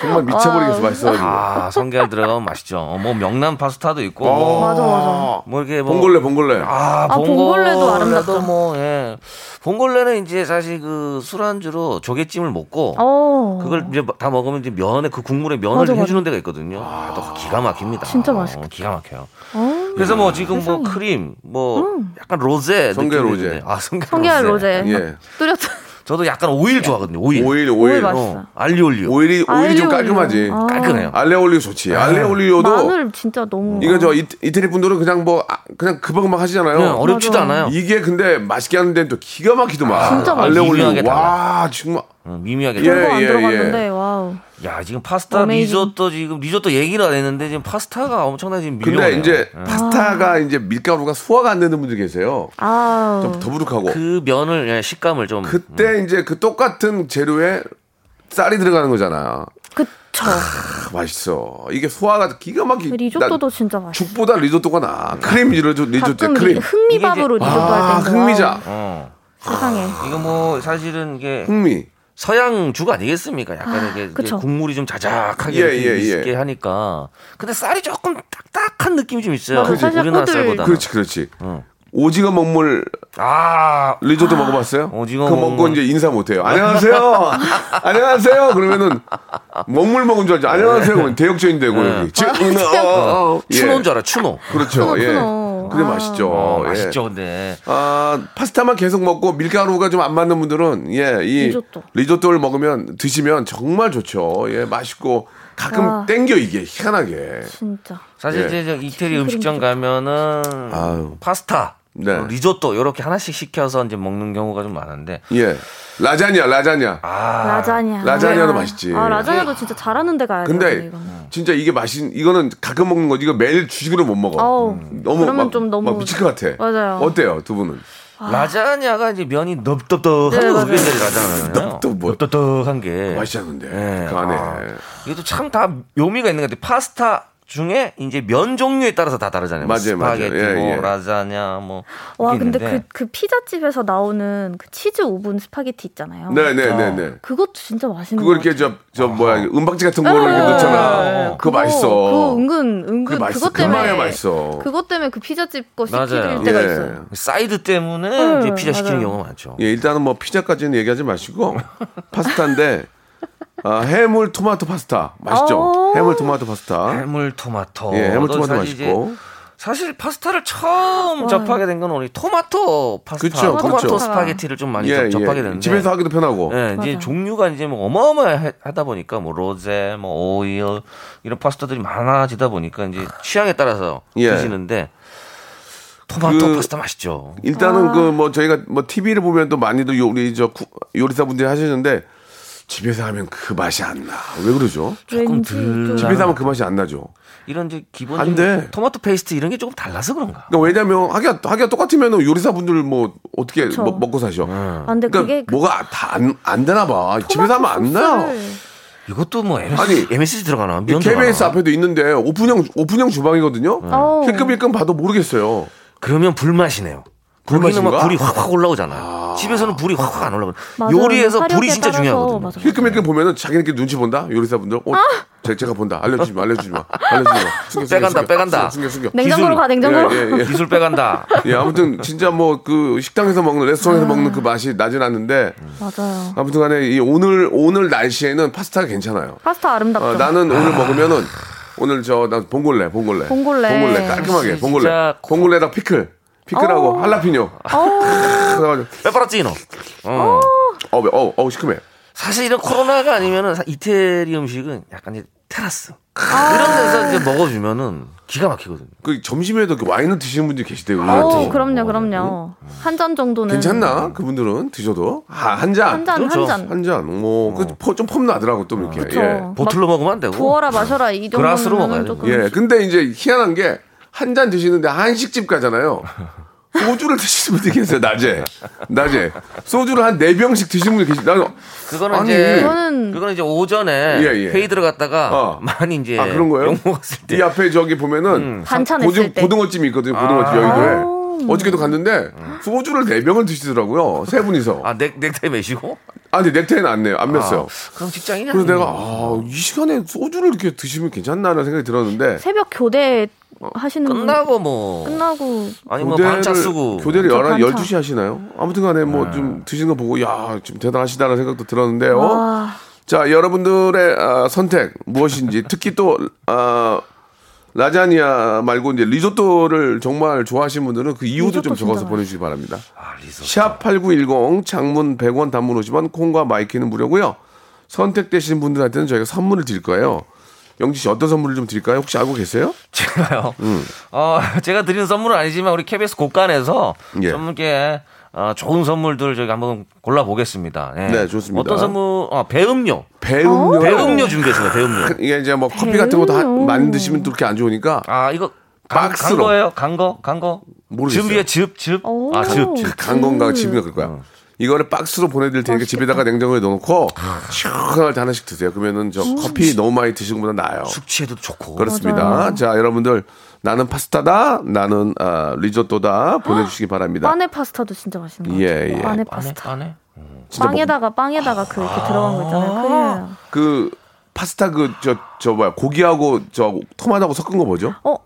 Speaker 1: 정말 미쳐버리겠어. 맛있어가지고.
Speaker 5: 아, 성게 들어가면 맛있죠. 어, 뭐 명란 파스타도 있고.
Speaker 1: 어.
Speaker 5: 뭐,
Speaker 6: 맞아, 맞아.
Speaker 5: 뭐 이렇게 뭐
Speaker 1: 봉골레, 봉골레.
Speaker 5: 아,
Speaker 6: 아, 봉골레 도 아름답다.
Speaker 5: 뭐 예. 봉골레는 이제 사실 그 술안주로 조개찜을 먹고
Speaker 6: 어.
Speaker 5: 그걸 이제 다 먹으면 이제 면에 그 국물에 면을
Speaker 6: 맞아, 맞아.
Speaker 5: 해주는 데가 있거든요. 아, 또 기가 막힙니다.
Speaker 6: 진짜 맛있겠다.
Speaker 5: 어, 기가 막혀요.
Speaker 6: 어.
Speaker 5: 그래서 뭐 지금 뭐
Speaker 6: 세상에.
Speaker 5: 크림, 뭐 약간 로제,
Speaker 1: 성게
Speaker 5: 느낌이
Speaker 1: 로제.
Speaker 5: 있는데. 아 성게,
Speaker 6: 성게알 로제.
Speaker 1: 예.
Speaker 6: 뚜렷한.
Speaker 5: 저도 약간 오일 좋아하거든요. 오일.
Speaker 1: 오일,
Speaker 6: 오일
Speaker 1: 오일.
Speaker 6: 맛있어.
Speaker 5: 어, 알리올리오.
Speaker 1: 오일이, 오일이 좀
Speaker 6: 알리올리오.
Speaker 1: 깔끔하지.
Speaker 6: 아.
Speaker 5: 깔끔해요.
Speaker 1: 알리올리오 좋지. 알리올리오도
Speaker 6: 마늘 진짜 너무.
Speaker 1: 이거 저 이, 이태리 분들은 그냥 뭐 아, 그냥 금방금방 하시잖아요.
Speaker 5: 그냥 어렵지도
Speaker 6: 맞아.
Speaker 5: 않아요.
Speaker 1: 이게 근데 맛있게 하는 데는 또 기가 막히더만.
Speaker 6: 진짜 맛있어.
Speaker 1: 알리올리오.
Speaker 5: 미묘하게
Speaker 1: 와, 정말.
Speaker 5: 어, 미미하게.
Speaker 1: 예,
Speaker 6: 안
Speaker 1: 예,
Speaker 6: 들어갔는데 와우.
Speaker 5: 야 지금 파스타
Speaker 6: 어메이징.
Speaker 5: 리조또 지금 리조또 얘기를 안 했는데 지금 파스타가 엄청나게 지금 밀려.
Speaker 1: 근데 이제 파스타가 이제 밀가루가 소화가 안 되는 분들 계세요.
Speaker 6: 아우.
Speaker 1: 좀 더부룩하고.
Speaker 5: 그 면을 예, 식감을 좀
Speaker 1: 그때 이제 그 똑같은 재료에 쌀이 들어가는 거잖아.
Speaker 6: 그쵸.
Speaker 1: 아, 맛있어. 이게 소화가 기가 막히.
Speaker 6: 리조또도
Speaker 1: 나
Speaker 6: 진짜 맛있어.
Speaker 1: 죽보다 리조또가 나. 크림 리조또, 리조또,
Speaker 6: 가끔
Speaker 1: 크림.
Speaker 6: 리- 흥미밥으로 리조또
Speaker 1: 아,
Speaker 6: 할 때.
Speaker 1: 흥미자.
Speaker 5: 어.
Speaker 6: 세상에.
Speaker 5: 이거 뭐 사실은 이게
Speaker 1: 흥미.
Speaker 5: 서양 죽 아니겠습니까? 약간 이게, 이게
Speaker 6: 그쵸.
Speaker 5: 국물이 좀 자작하게
Speaker 1: 예,
Speaker 5: 이렇게
Speaker 1: 예, 예.
Speaker 5: 있게 하니까. 근데 쌀이 조금 딱딱한 느낌이 좀 있어요.
Speaker 6: 사실
Speaker 5: 우리나라 쌀보다.
Speaker 1: 그렇지, 그렇지.
Speaker 5: 어.
Speaker 1: 오징어 먹물
Speaker 5: 아,
Speaker 1: 리조또 먹어봤어요?
Speaker 5: 오징어
Speaker 1: 그거 먹고
Speaker 5: 먹물.
Speaker 1: 이제 인사 못해요. 안녕하세요. *laughs* 안녕하세요. 그러면은 먹물 먹은 줄 알죠. 안녕하세요. 그러면 대역전이 되고
Speaker 5: 네.
Speaker 1: 여기. 지금 어, 예.
Speaker 5: 추노인 줄 알아, 추노.
Speaker 1: 그렇죠.
Speaker 6: 추노,
Speaker 1: 예. 그게
Speaker 6: 아.
Speaker 1: 맛있죠.
Speaker 5: 어,
Speaker 1: 예.
Speaker 5: 맛있죠, 근데.
Speaker 1: 아, 파스타만 계속 먹고 밀가루가 좀 안 맞는 분들은 예, 이
Speaker 6: 리조또.
Speaker 1: 리조또를 먹으면 드시면 정말 좋죠. 예, 맛있고 가끔
Speaker 6: 와.
Speaker 1: 땡겨 이게 희한하게.
Speaker 6: 진짜.
Speaker 5: 사실
Speaker 1: 예.
Speaker 5: 이제 저 이태리 음식점 가면은
Speaker 1: 아유.
Speaker 5: 파스타,
Speaker 1: 네.
Speaker 5: 어, 리조또 이렇게 하나씩 시켜서 이제 먹는 경우가 좀 많은데
Speaker 1: 예. 라자냐, 라자냐.
Speaker 5: 아,
Speaker 6: 라자냐.
Speaker 1: 라자냐도
Speaker 6: 아.
Speaker 1: 맛있지.
Speaker 6: 아, 라자냐도 진짜 잘하는 데 가야 돼.
Speaker 1: 근데
Speaker 6: 이거는.
Speaker 1: 진짜 이게 맛있 이거는 가끔 먹는 거지 이거 매일 주식으로 못 먹어.
Speaker 6: 어우,
Speaker 1: 너무
Speaker 6: 그러면
Speaker 1: 막,
Speaker 6: 좀 너무-
Speaker 1: 막 미칠 것 같아.
Speaker 6: 맞아요.
Speaker 1: 어때요, 두 분은?
Speaker 5: 라자냐가 이제 면이 넓적떡한
Speaker 6: 네.
Speaker 5: 그게 라자냐예요.
Speaker 1: 뭐-
Speaker 5: 넓적떡한 게
Speaker 1: 맛있지 않은데
Speaker 5: 예.
Speaker 1: 그 안에.
Speaker 5: 아, 이것도 참 다 묘미가 있는 것 같아요. 파스타 중에 이제 면 종류에 따라서 다 다르잖아요. 뭐
Speaker 1: 맞아요, 맞아요.
Speaker 5: 스파게티,
Speaker 1: 예,
Speaker 5: 뭐
Speaker 1: 예.
Speaker 5: 라자냐, 뭐.
Speaker 6: 와, 근데 그, 그 피자집에서 나오는 그 치즈 오븐 스파게티 있잖아요.
Speaker 1: 네, 네, 네, 네.
Speaker 6: 그것도 진짜 맛있는
Speaker 1: 그거
Speaker 6: 것
Speaker 1: 이렇게. 저, 저 뭐야, 은박지 같은 거를 이렇게 넣잖아.
Speaker 6: 네,
Speaker 1: 그거 맛있어.
Speaker 6: 그거 은근 은근. 그것 때문에
Speaker 1: 맛있어.
Speaker 6: 그것 때문에 그 피자집 거
Speaker 5: 맞아요.
Speaker 6: 시킬 때가
Speaker 1: 예.
Speaker 6: 있어요.
Speaker 5: 사이드 때문에
Speaker 6: 네,
Speaker 5: 이제 피자 시키는
Speaker 6: 맞아요.
Speaker 5: 경우가 많죠.
Speaker 1: 예, 일단은 뭐 피자까지는 얘기하지 마시고 *laughs* 파스타인데 아, 해물 토마토 파스타 맛있죠?
Speaker 6: 오.
Speaker 1: 해물 토마토 파스타.
Speaker 5: 해물 토마토.
Speaker 1: 예, 해물
Speaker 5: 또
Speaker 1: 토마토 맛있고.
Speaker 5: 사실 파스타를 처음 접하게 된 건 우리 토마토 파스타,
Speaker 1: 그쵸,
Speaker 5: 토마토
Speaker 1: 그쵸.
Speaker 5: 스파게티를 좀 많이
Speaker 1: 예,
Speaker 5: 접- 접하게
Speaker 1: 예.
Speaker 5: 됐는데
Speaker 1: 집에서 하기도 편하고.
Speaker 5: 예, 이제
Speaker 6: 맞아.
Speaker 5: 종류가 이제 뭐 어마어마하다 보니까 뭐 로제, 뭐 오일 이런 파스타들이 많아지다 보니까 이제 취향에 따라서
Speaker 1: 예.
Speaker 5: 드시는데 토마토
Speaker 1: 그-
Speaker 5: 파스타 맛있죠.
Speaker 1: 일단은 그 뭐 저희가 뭐 TV를 보면 또 많이도 요리 저 구- 요리사분들이 하시는데 집에서 하면 그 맛이 안 나. 왜 그러죠?
Speaker 5: 조금
Speaker 6: 좀-
Speaker 1: 집에서 하면 그 맛이 안 나죠.
Speaker 5: 이런 이제
Speaker 1: 안
Speaker 5: 기본적인
Speaker 1: 돼.
Speaker 5: 토마토 페이스트 이런 게 조금 달라서 그런가?
Speaker 1: 그러니까 왜냐면 하기가 하기가 똑같으면 요리사분들 뭐 어떻게
Speaker 6: 그쵸.
Speaker 1: 먹, 먹고 사셔.
Speaker 6: 아, 근데
Speaker 1: 그러니까
Speaker 6: 그게 그
Speaker 1: 뭐가 다안 되나 봐. 집에서 하면 안 나요.
Speaker 5: 이것도 뭐 MSG,
Speaker 1: 아니,
Speaker 5: MSG 들어가나? 면
Speaker 1: KBS
Speaker 5: 들어가나?
Speaker 1: 앞에도 있는데 오픈형 오픈형 주방이거든요.
Speaker 6: 어우.
Speaker 1: 힐끔힐끔 봐도 모르겠어요.
Speaker 5: 그러면 불맛이네요. 거기는 막? 불이 확확 올라오잖아. 집에서는 불이 확확 안 올라오고. 요리에서 불이 진짜 중요하거든요.
Speaker 1: 힐끔힐끔 보면은 자기네끼리 눈치 본다 요리사분들. 어, 제, 제가 본다. 알려주지 마, 알려주지 마, 알려주지 마. 숨겨, 숨겨,
Speaker 5: 빼간다,
Speaker 1: 숨겨.
Speaker 5: 빼간다.
Speaker 1: 숨겨, 숨겨.
Speaker 6: 냉장고로
Speaker 5: 기술.
Speaker 6: 가 냉장고로.
Speaker 1: 예, 예, 예.
Speaker 5: 기술 빼간다.
Speaker 1: 예, 아무튼 진짜 뭐 그 식당에서 먹는 레스토랑에서 먹는 그 맛이 나진 않는데
Speaker 6: 맞아요.
Speaker 1: 아무튼간에 이 오늘 오늘 날씨에는 파스타가 괜찮아요.
Speaker 6: 파스타 아름답죠.
Speaker 1: 어, 나는 오늘 먹으면은 오늘 저난 봉골레, 봉골레,
Speaker 6: 봉골레.
Speaker 1: 깔끔하게 봉골레,
Speaker 5: 진짜 코-
Speaker 1: 봉골레에다 피클, 피클하고
Speaker 6: 어.
Speaker 1: 할라피뇨. *laughs* 그래가지고
Speaker 5: 페퍼로치노. 어.
Speaker 1: 어, 어, 어, 시큼해.
Speaker 5: 사실 이런 코로나가 아니면은 사- 이태리 음식은 약간 이제 테라스 이런 데서 이제 먹어주면은 기가 막히거든요.
Speaker 1: 그 점심에도 그 와인을 드시는 분들이 계시대요.
Speaker 6: 오,
Speaker 1: 의외로.
Speaker 6: 그럼요, 그럼요. 한 잔 정도는
Speaker 1: 괜찮나? 그분들은 드셔도 아, 한 잔,
Speaker 6: 한 잔,
Speaker 5: 그렇죠.
Speaker 6: 한 잔.
Speaker 1: 한 잔. 뭐, 그좀폼 나더라고 또 이렇게.
Speaker 6: 그쵸.
Speaker 1: 예.
Speaker 5: 보틀로 먹으면 안 되고.
Speaker 6: 부어라 마셔라 이
Speaker 5: 그라스로
Speaker 6: 정도는
Speaker 5: 먹어야죠.
Speaker 6: 조금
Speaker 1: 예. 근데 이제 희한한 게 한 잔 드시는데 한식집 가잖아요. 소주를 드시는 분들이 계세요, 낮에. 낮에. 소주를 한 네병씩 드시는 분이 계시 나는
Speaker 5: 그거는
Speaker 1: 아니,
Speaker 5: 이제
Speaker 6: 그거는-
Speaker 5: 그거는 이제 오전에
Speaker 1: 예, 예.
Speaker 5: 회의 들어갔다가
Speaker 1: 어.
Speaker 5: 많이 이제
Speaker 1: 아, 그런 거예요?
Speaker 5: 욕 먹었을
Speaker 1: 때이 앞에 저기 보면은
Speaker 6: 반찬
Speaker 1: 고등,
Speaker 6: 했을 때.
Speaker 1: 고등어찜이 있거든요. 고등어찜 여의도에. 어저께도 갔는데 소주를 네 병을 드시더라고요. 세 분이서.
Speaker 5: 아 넥, 넥타이 매시고
Speaker 1: 아, 근데 넥타이는 안 내요. 안 맸어요.
Speaker 5: 그럼 직장인이
Speaker 1: 그래서. 내가 아, 이 시간에 소주를 이렇게 드시면 괜찮나라는 생각이 들었는데
Speaker 6: 새벽 교대 하시는 분
Speaker 5: 끝나고 뭐
Speaker 6: 끝나고
Speaker 5: 아니 뭐 반차 쓰고
Speaker 1: 교대를
Speaker 6: 저
Speaker 1: 11,
Speaker 6: 반차.
Speaker 1: 12시 하시나요? 아무튼 간에 뭐 좀 드시는 거 보고 야, 좀 대단하시다는 생각도 들었는데요.
Speaker 6: 와.
Speaker 1: 자, 여러분들의 아, 선택 무엇인지 특히 또 아, 라자니아 말고 이제 리조또를 정말 좋아하시는 분들은 그 이유도 좀 적어서 보내주시기 바랍니다.
Speaker 5: 아, 리조또.
Speaker 1: 샵8910 장문 100원 단문 50원 콩과 마이케이는 무료고요. 선택되신 분들한테는 저희가 선물을 드릴 거예요. 영지 씨 어떤 선물을 좀 드릴까요? 혹시 알고 계세요?
Speaker 5: 제가요.
Speaker 1: 음.
Speaker 5: 어, 제가 드리는 선물은 아니지만 우리 KBS 곡간에서
Speaker 1: 예.
Speaker 5: 선물께 어, 좋은 선물들 저희가 한번 골라 보겠습니다.
Speaker 1: 네, 좋습니다.
Speaker 5: 어떤 선물? 어, 배음료.
Speaker 1: 배음료.
Speaker 5: 배음료 준비했습니다. 배음료. *laughs*
Speaker 1: 이게 이제 뭐 커피 같은 것도 하- 많이 드시면 또 그렇게 안 좋으니까
Speaker 5: 아, 이거 간, 간
Speaker 1: 박스로.
Speaker 5: 거예요? 간 거? 간 거?
Speaker 1: 모르겠어요.
Speaker 5: 즙이에요, 즙, 즙.
Speaker 6: 오.
Speaker 5: 아, 즙, 즙.
Speaker 1: 간 건가 집인가 그럴 거야. 이거를 박스로 보내드릴 테니까 집에다가 냉장고에 넣어놓고 시원할 때 하나씩 드세요. 그러면은 저 커피 너무 많이 드시는 것보다 나아요.
Speaker 5: 숙취에도 좋고.
Speaker 1: 그렇습니다.
Speaker 6: 맞아요.
Speaker 1: 자, 여러분들 나는 파스타다, 나는 아, 리조또다 보내주시기 바랍니다.
Speaker 6: 빠네 파스타도 진짜 맛있는 거
Speaker 1: 예,
Speaker 6: 같아요.
Speaker 1: 예.
Speaker 5: 안에,
Speaker 6: 파스타.
Speaker 1: 뭐-
Speaker 6: 빵에다가 빵에다가 그 이렇게 들어간 거 있잖아요. 크림이랑.
Speaker 1: 그 파스타 그 저 저 뭐야 고기하고 저 토마토하고 섞은 거 뭐죠?
Speaker 6: 어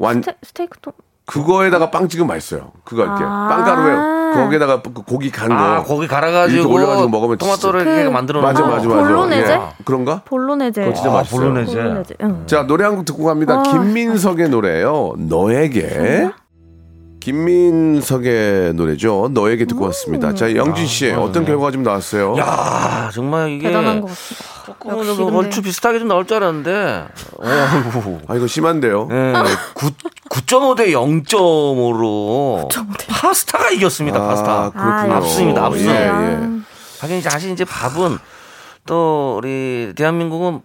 Speaker 1: 완
Speaker 6: 스테, 스테이크 또
Speaker 1: 그거에다가 빵 찍으면 맛있어요. 그거 이렇게
Speaker 6: 아.
Speaker 1: 빵가루에 거기에다가 그 고기 간 거.
Speaker 5: 아, 고기 갈아가지고
Speaker 1: 올려가지고 먹으면
Speaker 5: 토마토를
Speaker 6: 진짜-
Speaker 5: 이렇게
Speaker 6: 그-
Speaker 5: 만들어
Speaker 1: 맞아
Speaker 5: 놓은
Speaker 1: 맞아
Speaker 5: 거.
Speaker 1: 맞아.
Speaker 6: 볼로네제?
Speaker 1: 예. 그런가?
Speaker 6: 볼로네제.
Speaker 1: 그거 진짜
Speaker 5: 아,
Speaker 1: 맛있어요.
Speaker 5: 볼로네제.
Speaker 6: 볼로네제. 응.
Speaker 1: 자 노래 한 곡 듣고 갑니다.
Speaker 6: 아,
Speaker 1: 김민석의 노래요. 너에게. 김민석의 노래죠. 너에게 듣고 왔습니다. 자 영진 씨 어떤 결과가 좀 나왔어요?
Speaker 5: 야, 정말 이게
Speaker 6: 대단한 것 같습니다.
Speaker 5: 조금은
Speaker 6: 역시
Speaker 5: 뭐
Speaker 6: 근데-
Speaker 5: 얼추 비슷하게 좀 나올 줄 알았는데. 어이구.
Speaker 1: 아 이거 심한데요.
Speaker 5: 예, 9, 9.5대 0.5로 파스타가 이겼습니다.
Speaker 1: 아,
Speaker 5: 파스타.
Speaker 1: 그렇군요.
Speaker 6: 아,
Speaker 5: 앞습니다, 앞서.
Speaker 1: 예, 예.
Speaker 5: 하긴 이제 사실 이제 밥은 또 우리 대한민국은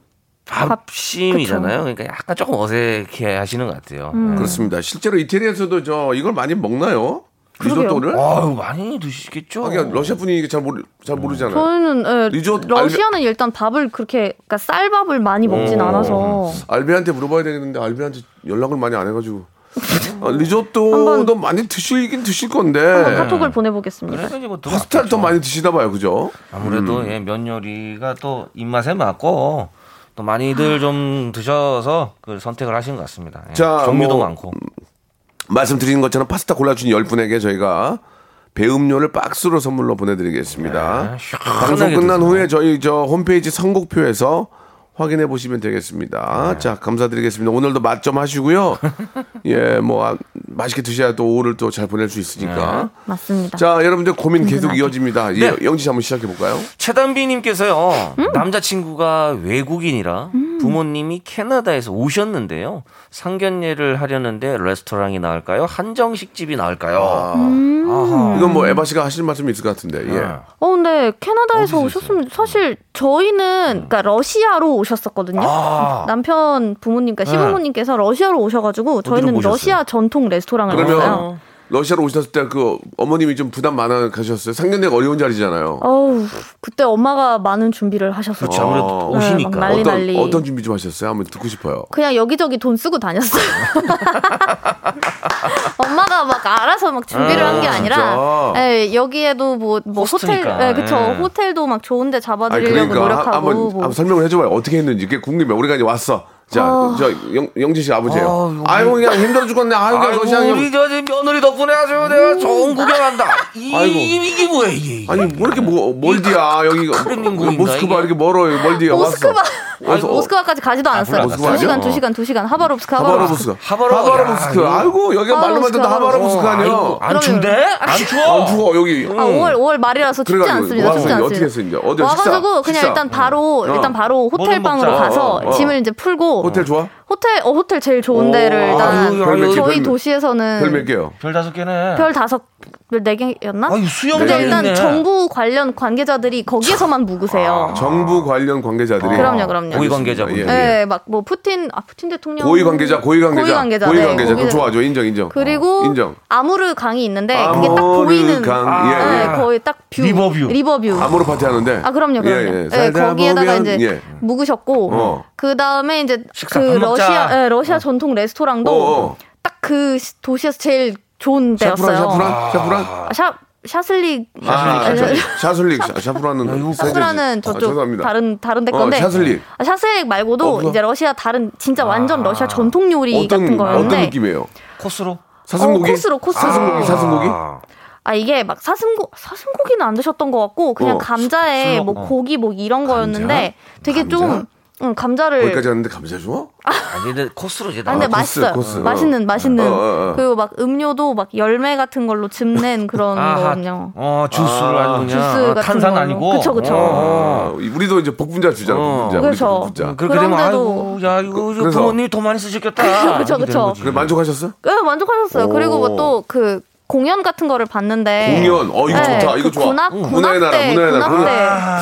Speaker 5: 밥심이잖아요. 그러니까 약간 조금 어색해 하시는 것 같아요.
Speaker 6: 음.
Speaker 5: 예.
Speaker 1: 그렇습니다. 실제로 이태리에서도 저 이걸 많이 먹나요? 리조또를?
Speaker 5: 아유, 많이 드시겠죠.
Speaker 1: 하긴 러시아 분이 잘 모르 잘 모르잖아요.
Speaker 6: 저희는 예,
Speaker 1: 리조-
Speaker 6: 러시아는 일단 밥을 그렇게 그러니까 쌀밥을 많이 먹진
Speaker 1: 어.
Speaker 6: 않아서
Speaker 1: 알베한테 물어봐야 되겠는데 알베한테 연락을 많이 안 해가지고 *laughs* 아, 리조또도 많이 드시긴 드실 건데
Speaker 6: 한번 카톡을 보내보겠습니다.
Speaker 5: 뭐
Speaker 1: 파스타를 더 많이 드시나 봐요, 그죠?
Speaker 5: 아무래도 예, 면 요리가 또 입맛에 맞고 또 많이들 좀 드셔서 그 선택을 하신 것 같습니다. 예.
Speaker 1: 자,
Speaker 5: 종류도
Speaker 1: 뭐,
Speaker 5: 많고.
Speaker 1: 말씀드린 것처럼 파스타 골라준 10분에게 저희가 배음료를 박스로 선물로 보내드리겠습니다.
Speaker 5: 네,
Speaker 1: 방송 끝난
Speaker 5: 드세요.
Speaker 1: 후에 저희 저 홈페이지 선곡표에서 확인해 보시면 되겠습니다.
Speaker 5: 네.
Speaker 1: 자, 감사드리겠습니다. 오늘도 맛 좀 하시고요. *laughs* 예, 뭐 아, 맛있게 드셔야 또 오후를 또 잘 보낼 수 있으니까.
Speaker 6: 맞습니다.
Speaker 1: 자, 여러분들 고민 계속
Speaker 6: 든든하게.
Speaker 1: 이어집니다. 예,
Speaker 5: 네.
Speaker 1: 영지 씨 한번 시작해 볼까요?
Speaker 5: 최단비 님께서요
Speaker 6: 음?
Speaker 5: 남자 친구가 외국인이라 부모님이 캐나다에서 오셨는데요 상견례를 하려는데 레스토랑이 나을까요 한정식 집이 나을까요
Speaker 6: 음.
Speaker 5: 아하.
Speaker 1: 이건 뭐 에바 씨가 하실 말씀이 있을 것 같은데. 예.
Speaker 5: 네.
Speaker 6: 어, 근데 캐나다에서 오셨으면 사실 저희는 그러니까 러시아로 오셨 었거든요.
Speaker 5: 아.
Speaker 6: 남편 부모님과 시부모님께서 러시아로 오셔가지고 저희는? 러시아 전통 레스토랑을
Speaker 1: 그러면
Speaker 6: 갔어요.
Speaker 1: 러시아로 오셨을 때 그 어머님이 좀 부담 많아 가셨어요. 상견례가 어려운 자리잖아요.
Speaker 6: 어우 그때 엄마가 많은 준비를 하셨어요.
Speaker 5: 그렇죠 아무래도
Speaker 1: 어.
Speaker 5: 오시니까
Speaker 6: 네, 막 난리
Speaker 1: 어떤
Speaker 6: 난리.
Speaker 1: 어떤 준비 좀 하셨어요? 한번 듣고 싶어요.
Speaker 6: 그냥 여기저기 돈 쓰고 다녔어요. *laughs* 엄마가 막 알아서 막 준비를 한 게
Speaker 1: 아,
Speaker 6: 아니라
Speaker 1: 진짜?
Speaker 6: 예, 여기에도 뭐, 뭐 호텔,
Speaker 5: 호스트니까.
Speaker 6: 예, 그쵸.
Speaker 5: 예.
Speaker 6: 호텔도 막 좋은데
Speaker 1: 아니
Speaker 6: 잡아드리려고
Speaker 1: 그러니까
Speaker 6: 노력하고.
Speaker 1: 한- 한번,
Speaker 6: 뭐.
Speaker 1: 한번 설명을 해줘봐요. 어떻게 했는지 그게 궁금해. 우리가 이제 왔어. 자,
Speaker 6: 어.
Speaker 1: 저 영, 영지 씨 아버지예요.
Speaker 5: 아, 여기-
Speaker 1: 아이고 그냥 힘들어 죽겠네. 아이고 그냥
Speaker 5: 아이고
Speaker 1: 러시아 형.
Speaker 5: 우리 저 며느리 덕분에 아주 내가 좋은 구경한다 *laughs* 이,
Speaker 1: 아이고.
Speaker 5: 이게 뭐야 이게
Speaker 1: 아니 뭐 이렇게 뭐 멀디야 여기가
Speaker 5: 크렘린궁인가,
Speaker 1: 모스크바
Speaker 5: 이게?
Speaker 1: 이렇게 멀어 요 멀디야
Speaker 6: 모스크바.
Speaker 1: 왔어. 와서 어,
Speaker 6: 모스크바까지 가지도 않았어요.
Speaker 1: 모스크바
Speaker 6: 두 시간,
Speaker 1: 아니야?
Speaker 6: 두 시간, 두 시간. 하바롭스크. 하바롭스크.
Speaker 5: 야,
Speaker 1: 아이고 여기가 말로만 듣다 하바로브스크 아니야.
Speaker 5: 안 춥대? 안 추워?
Speaker 1: 안 추워 여기.
Speaker 6: 아, 5월, 5월 말이라서 춥지 않습니다. 춥지 않습니다.
Speaker 1: 어떻게 했어, 이제? 어디
Speaker 6: 와가지고? 그냥. 일단 바로,
Speaker 1: 어.
Speaker 6: 일단 바로 호텔 방으로. 가서
Speaker 1: 어, 어.
Speaker 6: 짐을 이제 풀고.
Speaker 1: 호텔 좋아?
Speaker 6: 호텔, 어, 호텔 제일 좋은 데를
Speaker 1: 오,
Speaker 6: 일단.
Speaker 5: 아유,
Speaker 1: 별몇 개,
Speaker 6: 저희
Speaker 1: 별 몇-
Speaker 6: 도시에서는.
Speaker 1: 별 몇 개요?
Speaker 5: 별 다섯 개네
Speaker 6: 별 다섯, 별네 개였나?
Speaker 5: 아유 수영장
Speaker 6: 근데 일단
Speaker 5: 있네
Speaker 6: 정부 관련 관계자들이 거기에서만 묵으세요.
Speaker 1: 정부 관련 관계자들이.
Speaker 6: 그럼요, 그럼요.
Speaker 5: 고위 관계자분들.
Speaker 1: 예, 예.
Speaker 6: 네, 막 뭐 푸틴, 아, 푸틴 대통령.
Speaker 1: 고위 관계자, 고위 관계자,
Speaker 6: 고위 관계자.
Speaker 1: 고위
Speaker 6: 네,
Speaker 1: 관계자. 그럼
Speaker 6: 거기는-
Speaker 1: 좋아죠, 인정, 인정.
Speaker 6: 그리고
Speaker 1: 어, 인정.
Speaker 6: 아무르 강이 있는데 그게 딱 보이는
Speaker 1: 강, 예,
Speaker 6: 네,
Speaker 1: 예.
Speaker 6: 거의 딱
Speaker 5: view, river
Speaker 6: view. River view.
Speaker 1: 아모르 파티 하는데.
Speaker 6: 아 그럼요, 그럼요.
Speaker 1: 예, 예.
Speaker 6: 네, 거기에다가
Speaker 1: 보면,
Speaker 6: 이제
Speaker 1: 예.
Speaker 6: 묵으셨고
Speaker 1: 어.
Speaker 6: 그 다음에 이제
Speaker 5: 그밥 먹자.
Speaker 6: 러시아 예, 러시아 전통 레스토랑도
Speaker 1: 어, 어.
Speaker 6: 딱그 도시에서 제일 좋은 데였어요.
Speaker 1: 샤프란, 샤프란.
Speaker 6: 아, 샤 샤슬릭
Speaker 1: 아,
Speaker 6: 아,
Speaker 1: 저,
Speaker 6: 샤-
Speaker 1: 샤슬릭, 샤- 샤프란은 세제지.
Speaker 6: 샤프란은
Speaker 1: 아,
Speaker 6: 저쪽
Speaker 1: 죄송합니다.
Speaker 6: 다른 다른 데
Speaker 1: 어,
Speaker 6: 건데
Speaker 1: 샤슬릭.
Speaker 6: 아, 샤슬릭 말고도
Speaker 1: 어?
Speaker 6: 이제 러시아 다른 진짜 완전 러시아 전통 요리
Speaker 1: 어떤
Speaker 6: 같은 거였는데
Speaker 1: 어떤 느낌이에요?
Speaker 5: 코스로
Speaker 1: 사슴고기?
Speaker 6: 어, 코스로, 코스로.
Speaker 1: 사슴고기, 사슴고기?
Speaker 6: 아 이게 막 사슴고 사슴고기는 안 드셨던 것 같고 그냥
Speaker 1: 어,
Speaker 6: 감자에
Speaker 5: 술-
Speaker 6: 뭐
Speaker 5: 어.
Speaker 6: 고기 뭐 이런 거였는데 되게
Speaker 1: 감자?
Speaker 6: 좀 응, 감자를
Speaker 1: 거기까지 왔는데 감자 줘?
Speaker 5: 아니 근데 코스로 이제
Speaker 6: 아, 근데
Speaker 1: 코스,
Speaker 6: 맛있어요.
Speaker 1: 코스.
Speaker 6: 맛있는 맛있는
Speaker 1: 어, 어, 어.
Speaker 6: 그리고 막 음료도 막 열매 같은 걸로 즙낸 그런
Speaker 5: 아하.
Speaker 6: 거거든요.
Speaker 5: 어 주스를
Speaker 1: 아.
Speaker 5: 그냥
Speaker 6: 주스
Speaker 5: 어,
Speaker 6: 같은
Speaker 5: 탄산
Speaker 6: 걸로.
Speaker 5: 아니고
Speaker 6: 그쵸, 그쵸.
Speaker 5: 어.
Speaker 1: 아, 우리도 이제 복분자 주잖아,
Speaker 5: 어.
Speaker 1: 복분자.
Speaker 6: 그렇죠.
Speaker 1: 우리도 복분자.
Speaker 5: 그렇게 되면
Speaker 6: 그런데도-
Speaker 5: 아이고 야 이거
Speaker 1: 그-
Speaker 5: 부모님이 더 많이 쓰셨겠다
Speaker 6: 그쵸, 그쵸.
Speaker 5: 거지.
Speaker 1: 그래 만족하셨어?
Speaker 6: 네, 만족하셨어요.
Speaker 1: 오.
Speaker 6: 그리고 뭐 또 그 공연 같은 거를 봤는데
Speaker 1: 공연, 어 이거
Speaker 6: 네,
Speaker 1: 좋다, 이거
Speaker 6: 그
Speaker 1: 좋아.
Speaker 6: 군악
Speaker 1: 응. 문화의 나라,
Speaker 6: 군악대
Speaker 1: 문화의 나라,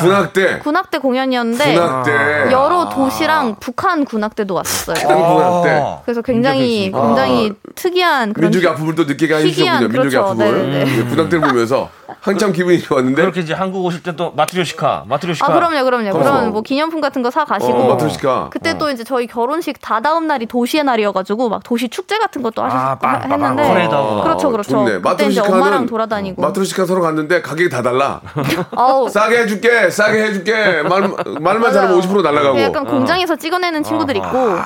Speaker 6: 군악대
Speaker 1: 군악대,
Speaker 6: 군악대 공연이었는데
Speaker 1: 군악대,
Speaker 6: 여러 도시랑 북한 군악대도 왔었어요.
Speaker 1: 군악대.
Speaker 6: 그래서 굉장히 굉장히 특이한 그런
Speaker 1: 민족의 아픔을 또 느끼게 해주셨군요. 민족의
Speaker 6: 그렇죠.
Speaker 1: 아픔을
Speaker 6: 네, 네.
Speaker 1: 군악대를 보면서 한참 기분이 좋았는데
Speaker 5: 그렇게 이제 한국 오실 때 또 마트리오시카 마트리오시카
Speaker 6: 아 그럼요, 그럼요.
Speaker 1: 거기서.
Speaker 6: 그런 뭐 기념품 같은 거 사 가시고
Speaker 1: 어, 마트리오시카.
Speaker 6: 그때 또 이제 저희 결혼식 다다음 날이 도시의 날이어가지고 막 도시 축제 같은 것도 하셨
Speaker 5: 아,
Speaker 6: 했는데
Speaker 5: 빵, 퍼레이드하고.
Speaker 6: 그렇죠, 그렇죠.
Speaker 1: 좋네. 마트리오시카는
Speaker 6: 엄마랑 돌아다니고
Speaker 1: 마트리오시카 서로 갔는데 가격이 다 달라. *laughs* 싸게 해줄게, 싸게 해줄게. 말, 말만 잘하면 50% 날라가고.
Speaker 6: 그 약간 공장에서 찍어내는 친구들 있고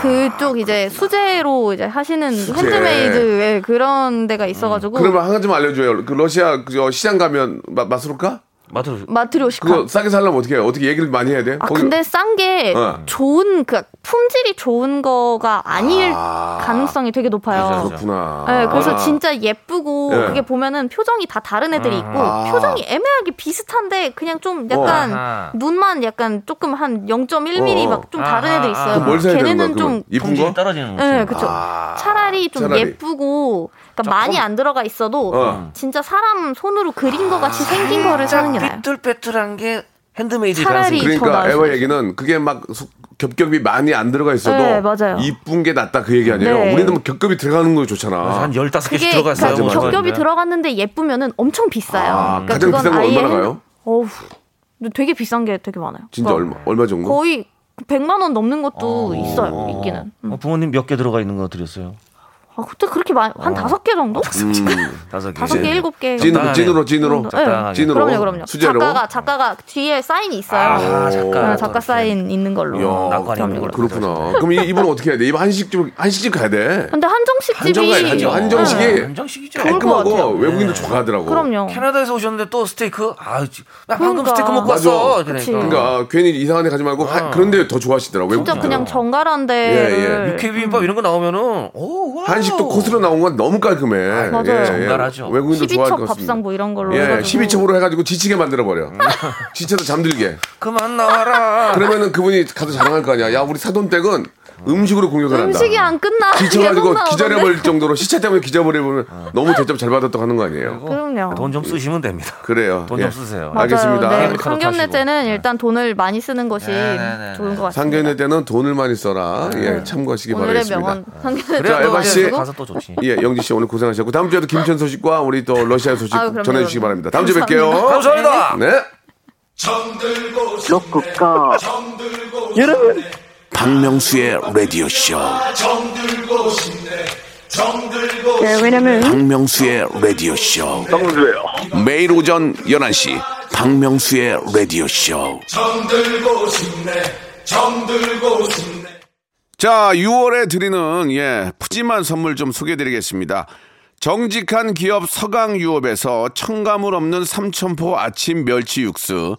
Speaker 6: 그쪽 이제 수제로 이제 하시는 handmade의 그런 데가 있어가지고
Speaker 1: 그러면 한 가지만 알려줘요. 그 러시아 그 시장 가면 마, 마스루카?
Speaker 5: 마트로
Speaker 6: 마트리오시카.
Speaker 1: 그거 싸게 살려면 어떻게 해요? 어떻게 얘기를 많이 해야 돼?
Speaker 6: 아
Speaker 1: 거기-
Speaker 6: 근데 싼 게
Speaker 1: 어.
Speaker 6: 좋은 그 품질이 좋은 거가 아닐
Speaker 1: 아.
Speaker 6: 가능성이 되게 높아요.
Speaker 1: 그렇구나.
Speaker 6: 네, 그래서 진짜 예쁘고
Speaker 1: 예.
Speaker 6: 그게 보면은 표정이 다 다른 애들이 있고
Speaker 1: 아.
Speaker 6: 표정이 애매하게 비슷한데 그냥 좀 약간
Speaker 5: 아하.
Speaker 6: 눈만 약간 조금 한 0.1mm
Speaker 1: 어.
Speaker 6: 막좀 다른. 애들 있어요. 걔네는? 좀
Speaker 1: 이쁜
Speaker 5: 품질이
Speaker 1: 거?
Speaker 5: 떨어지는 거죠
Speaker 6: 네, 그쵸.
Speaker 1: 아.
Speaker 6: 차라리 좀
Speaker 1: 차라리.
Speaker 6: 예쁘고, 그러니까 많이 안 들어가 있어도
Speaker 1: 어.
Speaker 6: 진짜 사람 손으로 그린 것 같이 생긴 거를 사는 게 나아요.
Speaker 5: 삐뚤빼뚤한 게 핸드메이드
Speaker 6: 차라리
Speaker 5: 가능성이
Speaker 6: 더
Speaker 1: 그러니까 에바 얘기는 그게 막 수- 겹겹이 많이 안 들어가 있어도
Speaker 6: 네, 맞아요.
Speaker 1: 이쁜 게 낫다 그 얘기 아니에요?
Speaker 6: 네.
Speaker 1: 우리는 뭐 겹겹이 들어가는 거 좋잖아.
Speaker 5: 한 15개씩
Speaker 6: 그게
Speaker 5: 들어갔어요
Speaker 6: 그러니까
Speaker 1: 맞아, 맞아.
Speaker 6: 겹겹이 들어갔는데 예쁘면은 엄청 비싸요.
Speaker 1: 아,
Speaker 6: 그러니까
Speaker 1: 가장
Speaker 6: 그건
Speaker 1: 비싼 거
Speaker 6: 아예
Speaker 1: 얼마나 가요?
Speaker 6: 어우, 되게 비싼 게 되게 많아요.
Speaker 1: 진짜
Speaker 6: 그러니까
Speaker 1: 얼마 얼마 정도?
Speaker 6: 거의 100만 원 넘는 것도 있어요. 있기는. 음.
Speaker 5: 어, 부모님 몇 개 들어가 있는 거 드렸어요
Speaker 6: 아, 그때 그렇게 많이 한 다섯 개 정도?
Speaker 5: 다섯 개.
Speaker 6: 다섯 개, 일곱 개.
Speaker 1: 찐으로,
Speaker 5: 적당하네요.
Speaker 1: 찐으로, 찐으로.
Speaker 6: 네.
Speaker 1: 찐으로.
Speaker 6: 그럼요, 그럼요.
Speaker 1: 수제로.
Speaker 6: 작가가 작가가 뒤에 사인이 있어요.
Speaker 5: 아, 작가.
Speaker 6: 네, 작가 사인 있는 걸로.
Speaker 1: 야,
Speaker 5: 낙관이
Speaker 6: 그럼요.
Speaker 1: 그렇구나. 그럼 이, 이분은 어떻게 해야 돼? 이분 한식집, 한식집 가야 돼.
Speaker 6: 근데 한정식 집이
Speaker 1: 한정. 한정식이
Speaker 6: 네.
Speaker 5: 한정식이죠.
Speaker 1: 깔끔하고
Speaker 6: 같아요.
Speaker 1: 외국인도 좋아하더라고.
Speaker 6: 그럼요.
Speaker 5: 캐나다에서 오셨는데 또 스테이크? 아, 지- 나 방금
Speaker 6: 그러니까.
Speaker 5: 스테이크 먹고
Speaker 1: 맞아.
Speaker 5: 왔어.
Speaker 1: 그러니까 괜히 이상한 데 가지 말고 하- 그런데 더 좋아하시더라고.
Speaker 6: 진짜. 그냥 정갈한
Speaker 1: 예,
Speaker 6: 데를
Speaker 5: 육회 비빔밥 이런 거 나오면은 오, 와우.
Speaker 1: 한식도 코스로 나온 건 너무 깔끔해.
Speaker 6: 맞아요.
Speaker 5: 정갈하죠.
Speaker 1: 외국인도 좋아할 것
Speaker 6: 12첩
Speaker 1: 같습니다.
Speaker 6: 밥상 뭐 이런 걸로
Speaker 1: 예,
Speaker 6: 해가지고
Speaker 1: 12첩으로 해가지고 지치게 만들어 버려. 지쳐서 잠들게.
Speaker 5: 그만 나와라.
Speaker 1: 그러면은 그분이 가서 자랑할 거 아니야. 야, 우리 사돈댁은 음식으로 공격을 한다.
Speaker 6: 음식이 안 끝나. *laughs*
Speaker 1: 지쳐가지고. 기절해버릴 정도로 시차 때문에 기절해버리면 너무 대접 잘 받았다고 하는 거 아니에요.
Speaker 6: 그럼요.
Speaker 5: 돈 좀 쓰시면 됩니다.
Speaker 1: 그래요.
Speaker 5: 돈
Speaker 1: 예.
Speaker 5: 좀 쓰세요.
Speaker 6: 맞아요.
Speaker 1: 알겠습니다.
Speaker 6: 네, 상견례. 때는 일단 돈을 많이 쓰는 것이
Speaker 5: 네, 네, 네,
Speaker 6: 좋은 것 같습니다.
Speaker 1: 상견례 때는 돈을 많이 써라. 예, 참고하시기
Speaker 6: 오늘의
Speaker 1: 바라겠습니다.
Speaker 6: 명언 상견례
Speaker 1: 자,
Speaker 5: 그래도
Speaker 1: 에바 씨.
Speaker 5: 이제 가서 또 좋지.
Speaker 1: 예, 영지 씨 오늘 고생하셨고 다음 주에도 김천 소식과 우리 또 러시아 소식
Speaker 6: 아유, 그럼요,
Speaker 1: 전해주시기
Speaker 6: 그럼요.
Speaker 1: 바랍니다. 다음 주에
Speaker 6: 감사합니다.
Speaker 1: 뵐게요.
Speaker 5: 감사합니다.
Speaker 1: 네.
Speaker 3: 박명수의 라디오 쇼.
Speaker 9: 네, 왜냐면
Speaker 3: 박명수의 라디오 쇼.
Speaker 8: 박명수예요.
Speaker 3: 매일 오전 11시 박명수의 라디오 쇼.
Speaker 1: 자, 6월에 드리는 예, 푸짐한 선물 좀 소개해 드리겠습니다. 정직한 기업 서강유업에서 청가물 없는 삼천포 아침 멸치 육수,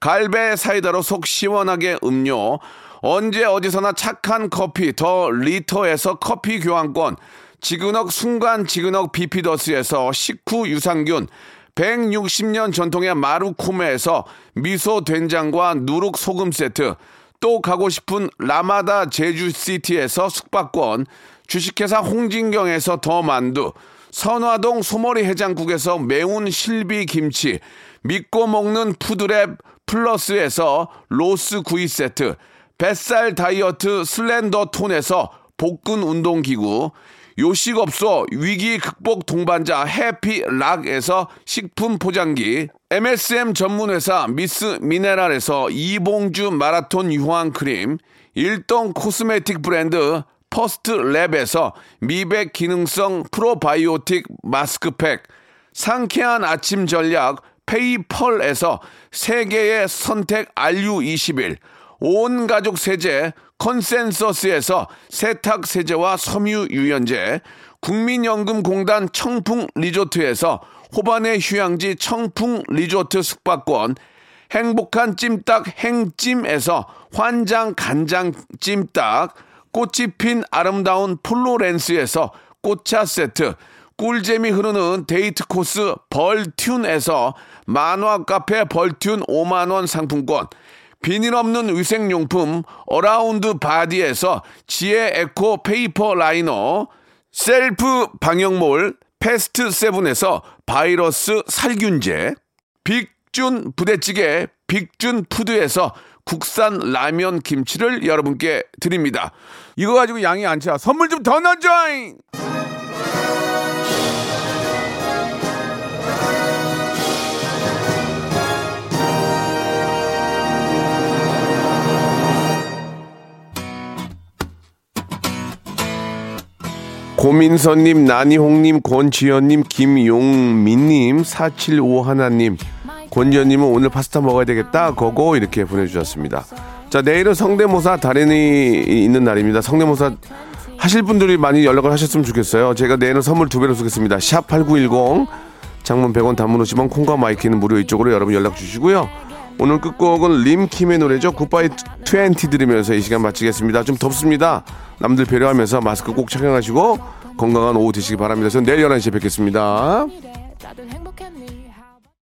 Speaker 1: 갈배 사이다로 속 시원하게 음료, 언제 어디서나 착한 커피 더 리터에서 커피 교환권, 지그넉 순간 지그넉 비피더스에서 식후 유산균, 160년 전통의 마루코메에서 미소 된장과 누룩 소금 세트, 또 가고 싶은 라마다 제주시티에서 숙박권, 주식회사 홍진경에서 더 만두, 선화동 소머리 해장국에서 매운 실비 김치, 믿고 먹는 푸드랩 플러스에서 로스 구이 세트, 뱃살 다이어트 슬렌더 톤에서 복근 운동기구, 요식업소 위기 극복 동반자 해피락에서 식품 포장기, MSM 전문회사 미스 미네랄에서 이봉주 마라톤 유황 크림, 일동 코스메틱 브랜드 퍼스트 랩에서 미백 기능성 프로바이오틱 마스크팩, 상쾌한 아침 전략 페이펄에서 세계의 선택 RU21, 온 가족 세제 컨센서스에서 세탁 세제와 섬유 유연제, 국민연금공단 청풍 리조트에서 호반의 휴양지 청풍 리조트 숙박권, 행복한 찜닭 행찜에서 환장 간장 찜닭, 꽃이 핀 아름다운 플로렌스에서 꽃차 세트, 꿀잼이 흐르는 데이트 코스 벌튠에서 만화 카페 벌튠 5만원 상품권, 비닐 없는 위생용품 어라운드 바디에서 지혜 eco paper liner, 셀프 방역몰 패스트 세븐에서 바이러스 살균제, 빅준 부대찌개 빅준 푸드에서 국산 라면 김치를 여러분께 드립니다. 이거 가지고 양이 안 차. 선물 좀 더 넣어줘잉! 고민선님, 나니홍님, 권지현님, 김용민님, 475 하나님, 권지현님은 오늘 파스타 먹어야 되겠다. 거고 이렇게 보내주셨습니다. 자, 내일은 성대모사 달인이 있는 날입니다. 성대모사 하실 분들이 많이 연락을 하셨으면 좋겠어요. 제가 내일은 선물 두 배로 쏘겠습니다. 샵 8910, 장문 100원, 단문 50원, 콩과 마이케이는 무료 이쪽으로 여러분 연락 주시고요. 오늘 끝곡은 림킴의 노래죠. 굿바이 20 들으면서 이 시간 마치겠습니다. 좀 덥습니다. 남들 배려하면서 마스크 꼭 착용하시고 건강한 오후 되시기 바랍니다. 저는 내일 11시에 뵙겠습니다.